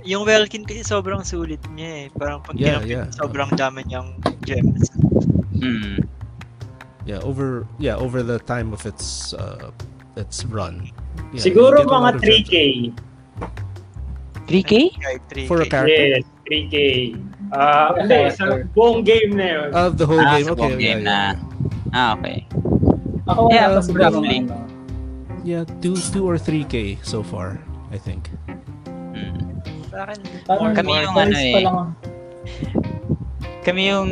Yung Welkin kasi sobrang sulit niya eh. Parang pag Yeah, yeah. sobrang dami niyang gems. Mm. Yeah, over yeah over the time of its uh, its run. Yeah, Siguro mga of 3K. 3k? Kahit 3K. For a character? Yes, 3K. Ah, hindi, sa buong game na yun. Of the whole Ah, game. sa Okay, buong yeah, game yeah, na. Ah, okay. Ako Yeah, siguro roughly. yeah, two two or three k so far, I think. Sa akin, Parang more- Kami more- yung ano eh. lang. Kami yung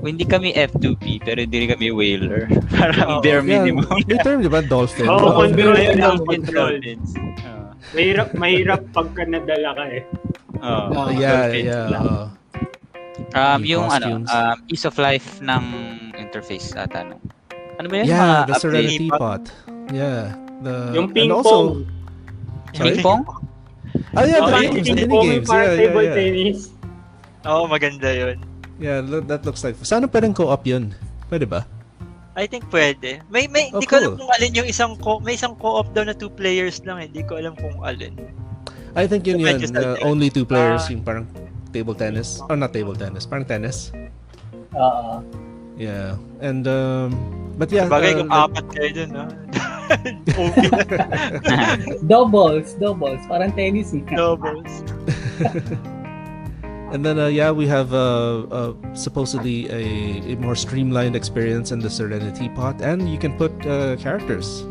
hindi kami F2P pero hindi rin kami whaler. Parang Oo. bare Yeah, minimum. may term, di ba? Dolphin. Oo, control Ayun lang, control. Dolphins. Oo. Mahirap, mahirap pagka nadala ka eh. Oo, Ah, yeah, Dolphins yeah. lang. uh, Um, Yung yung ano, um, ease of life ng interface ata no. Ano ba yun? yeah, Mga the? Serenity Pot. Pot. Yeah. The, yung and ping also, pong. Sorry? Ping pong? Oh, yeah, Oh, the yung games, mini pong, games. Yeah, yeah, table yeah. tennis. Oo, maganda yun. Yeah, lo- that looks like... Sana pwedeng co-op yun. Pwede ba? I think pwede. May may Oh, hindi ko alam cool. kung alin yung isang co may isang co-op daw na two players lang, eh. hindi ko alam kung alin. I think yun yun. Medyo uh, yun. only two players, Ah. yung parang table tennis. Or not table tennis, parang tennis. Oo. Yeah. And um but yeah, Bagay uh, kung apat kayo dun, ha? Okay. Doubles, doubles. Parang tennis eh. Doubles. And then, uh, yeah, we have uh, uh, supposedly a, a more streamlined experience in the Serenity Pot, and you can put uh, characters.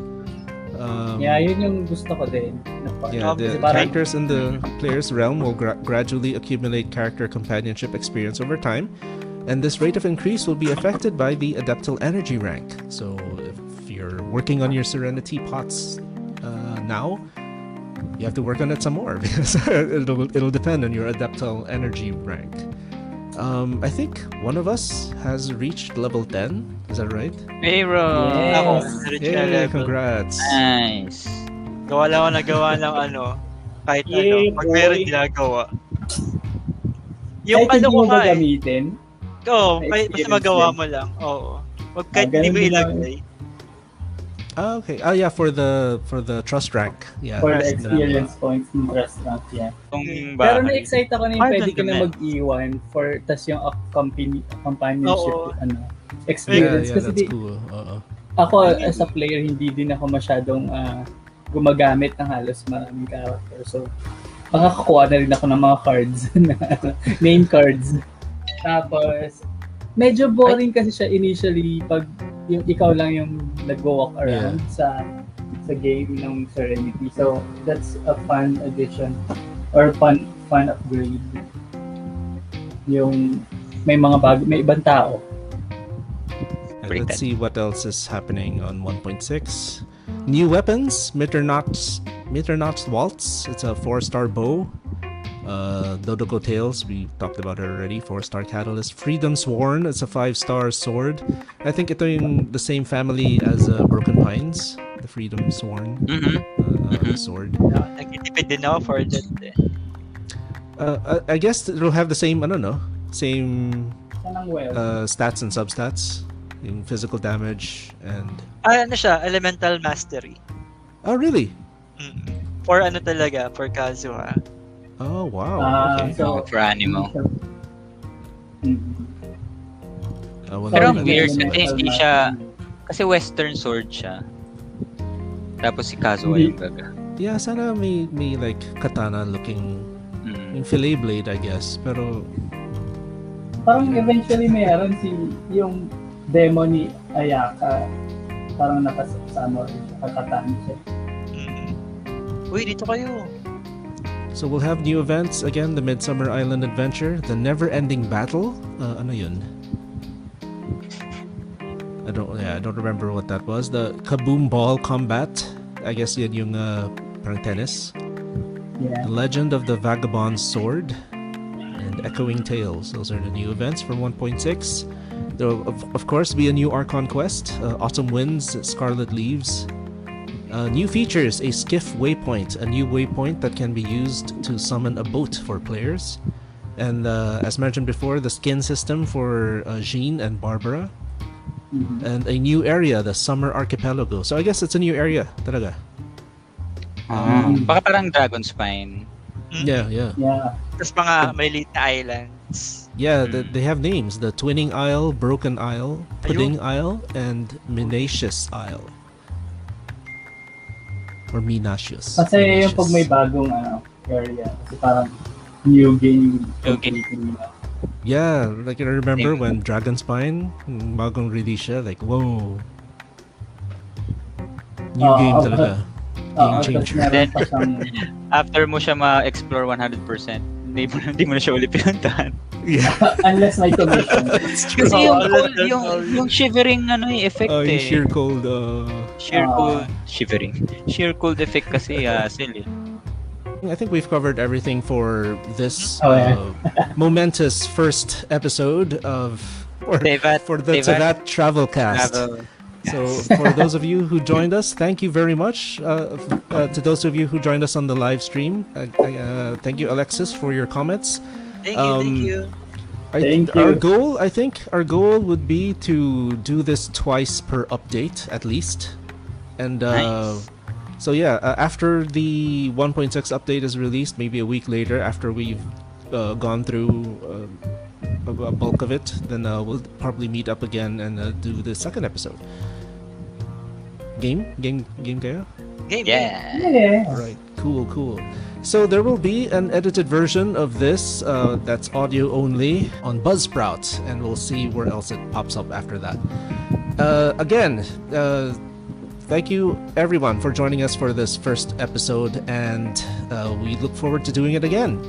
Um, Yeah, yun yung gusto ko din. Napa- yeah, the characters in the player's realm will gra- gradually accumulate character companionship experience over time, and this rate of increase will be affected by the Adeptal Energy rank. So, if you're working on your Serenity Pots uh, now, you have to work on it some more because it'll it'll depend on your Adeptal Energy rank. Um, I think one of us has reached level 10. Is that right? Mayroon. Yes. Ako, reach na Yay, level. congrats. Nice. Gawa lang ako nagawa ng ano, kahit Yay, ano, pag meron boy. ginagawa. Yung Kahit ano hindi ko nga eh. gagamitin. Oo, May kahit basta magawa mo lang. Oo. Wag kahit Ah, hindi mo ilagay. Ah, okay. Oh yeah, for the for the trust rank. Yeah. For the experience points ng restaurant, yeah. Kung Pero na-excite ako na yung pwede ka na mag-iwan for tas yung accompany, companionship Oo. ano, Yeah, experience. yeah, Kasi that's di, cool. Uh-uh. ako as a player, hindi din ako masyadong ah, gumagamit ng halos maraming character. So, makakakuha na rin ako ng mga cards, na name cards. Tapos, medyo boring kasi siya initially pag yung ikaw lang yung nag-walk around sa sa game ng Serenity. So, that's a fun addition or fun fun upgrade. Yung may mga bago, may ibang tao. Let's see what else is happening on 1.6. New weapons: Mitternacht's Mitternacht's Waltz. It's a four-star bow. Uh, Dodoko Tails, we talked about it already. Four-star Catalyst. Freedom Sworn. It's a five-star sword. I think ito yung the same family as uh, Broken Pines. The Freedom Sworn Mhm. uh, Mhm. sword. Nagtitipid din ako for that. Eh. Uh, I I guess it'll have the same. I don't know. Same Yan well. uh, stats and substats. Yung physical damage and. Ah, ano siya? Elemental Mastery. Oh really? Mm. For ano talaga? For Kazuha. Oh wow. Ah, okay. so, For animo. Mm. Uh, well, Pero ang weird Sorry, kasi hindi siya- Kasi western sword siya. Tapos si Kazuha yung gaga. Yeah, sana may may like katana looking Mm. yung fillet blade I guess. Pero Parang eventually mayroon si yung demo ni Ayaka parang nakasama rin siya, kakatani siya. Mm. Uy, dito kayo. So we'll have new events again, the Midsummer Island Adventure, the Never-Ending Battle. Uh, ano yun? I don't yeah, I don't remember what that was. The Kaboom Ball Combat. I guess yun yung uh, parang tennis. Yeah. The Legend of the Vagabond Sword and Echoing Tales. Those are the new events from 1.6. There will, of, of course, be a new Archon quest, uh, Autumn Winds, Scarlet Leaves. Uh, new features, a skiff waypoint, a new waypoint that can be used to summon a boat for players. And uh, as mentioned before, the skin system for uh, Jean and Barbara. Mhm. And a new area, the Summer Archipelago. So I guess it's a new area, talaga. Baka parang Dragon Spine. Mm. Yeah, yeah. Yeah. Tapos mga maliliit na islands. Yeah, the, Mm. they have names: the Twinning Isle, Broken Isle, Pudding Isle, and Minacious Isle, or Minacious. Kasi yung pag may bagong ano, area, kasi parang new game. New game. Yeah, like I remember Same. when Dragon Spine, yung bagong release siya, like whoa. New Ah, game ah, talaga. Oo, Game tapos changer. siyang, After mo siya ma-explore 100%, hindi mo, na- hindi mo na siya ulit pinuntahan. Yeah. unless may commission. Kasi yung, cold, na- yung, yung shivering ano eh, effect Oh, eh. yung sheer cold. Uh, Sheer cold. Shivering. Sheer cold effect kasi, uh, silly. I think we've covered everything for this Oh, yeah. uh, momentous first episode of for, Tevat, for the Tevat Tevat Travel Cast. Travel. So, for those of you who joined us, thank you very much. Uh, uh, to those of you who joined us on the live stream, uh, uh, thank you, Alexis, for your comments. Thank you, thank Um, you. I, Thank Our you. goal, I think, our goal would be to do this twice per update at least, and uh, Nice. so yeah, uh, after the 1.6 update is released, maybe a week later, after we've uh, gone through uh, a, a bulk of it, then uh, we'll probably meet up again and uh, do the second episode. Game, game, game, kayo? Game. Yeah. Yeah. All right, cool, cool. So there will be an edited version of this uh, that's audio only on Buzzsprout, and we'll see where else it pops up after that. Uh, again, uh, thank you everyone for joining us for this first episode, and uh, we look forward to doing it again.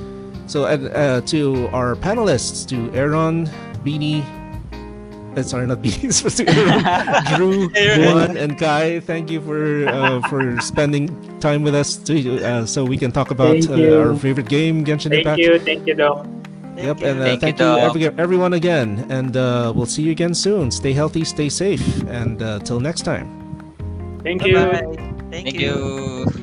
So, and, uh, to our panelists, to Aaron, Beanie, uh, sorry, not Beanie, supposed to Aaron, Drew, Aaron. Juan, and Kai. Thank you for uh, for spending time with us, to, uh, so we can talk about uh, our favorite game, Genshin Thank Impact. you, thank you, Doc. Yep, and uh, Thank you, thank you, Doc. every, everyone again, and uh, we'll see you again soon. Stay healthy, stay safe, and uh, till next time. Thank you. Bye-bye. Thank, Thank you. you.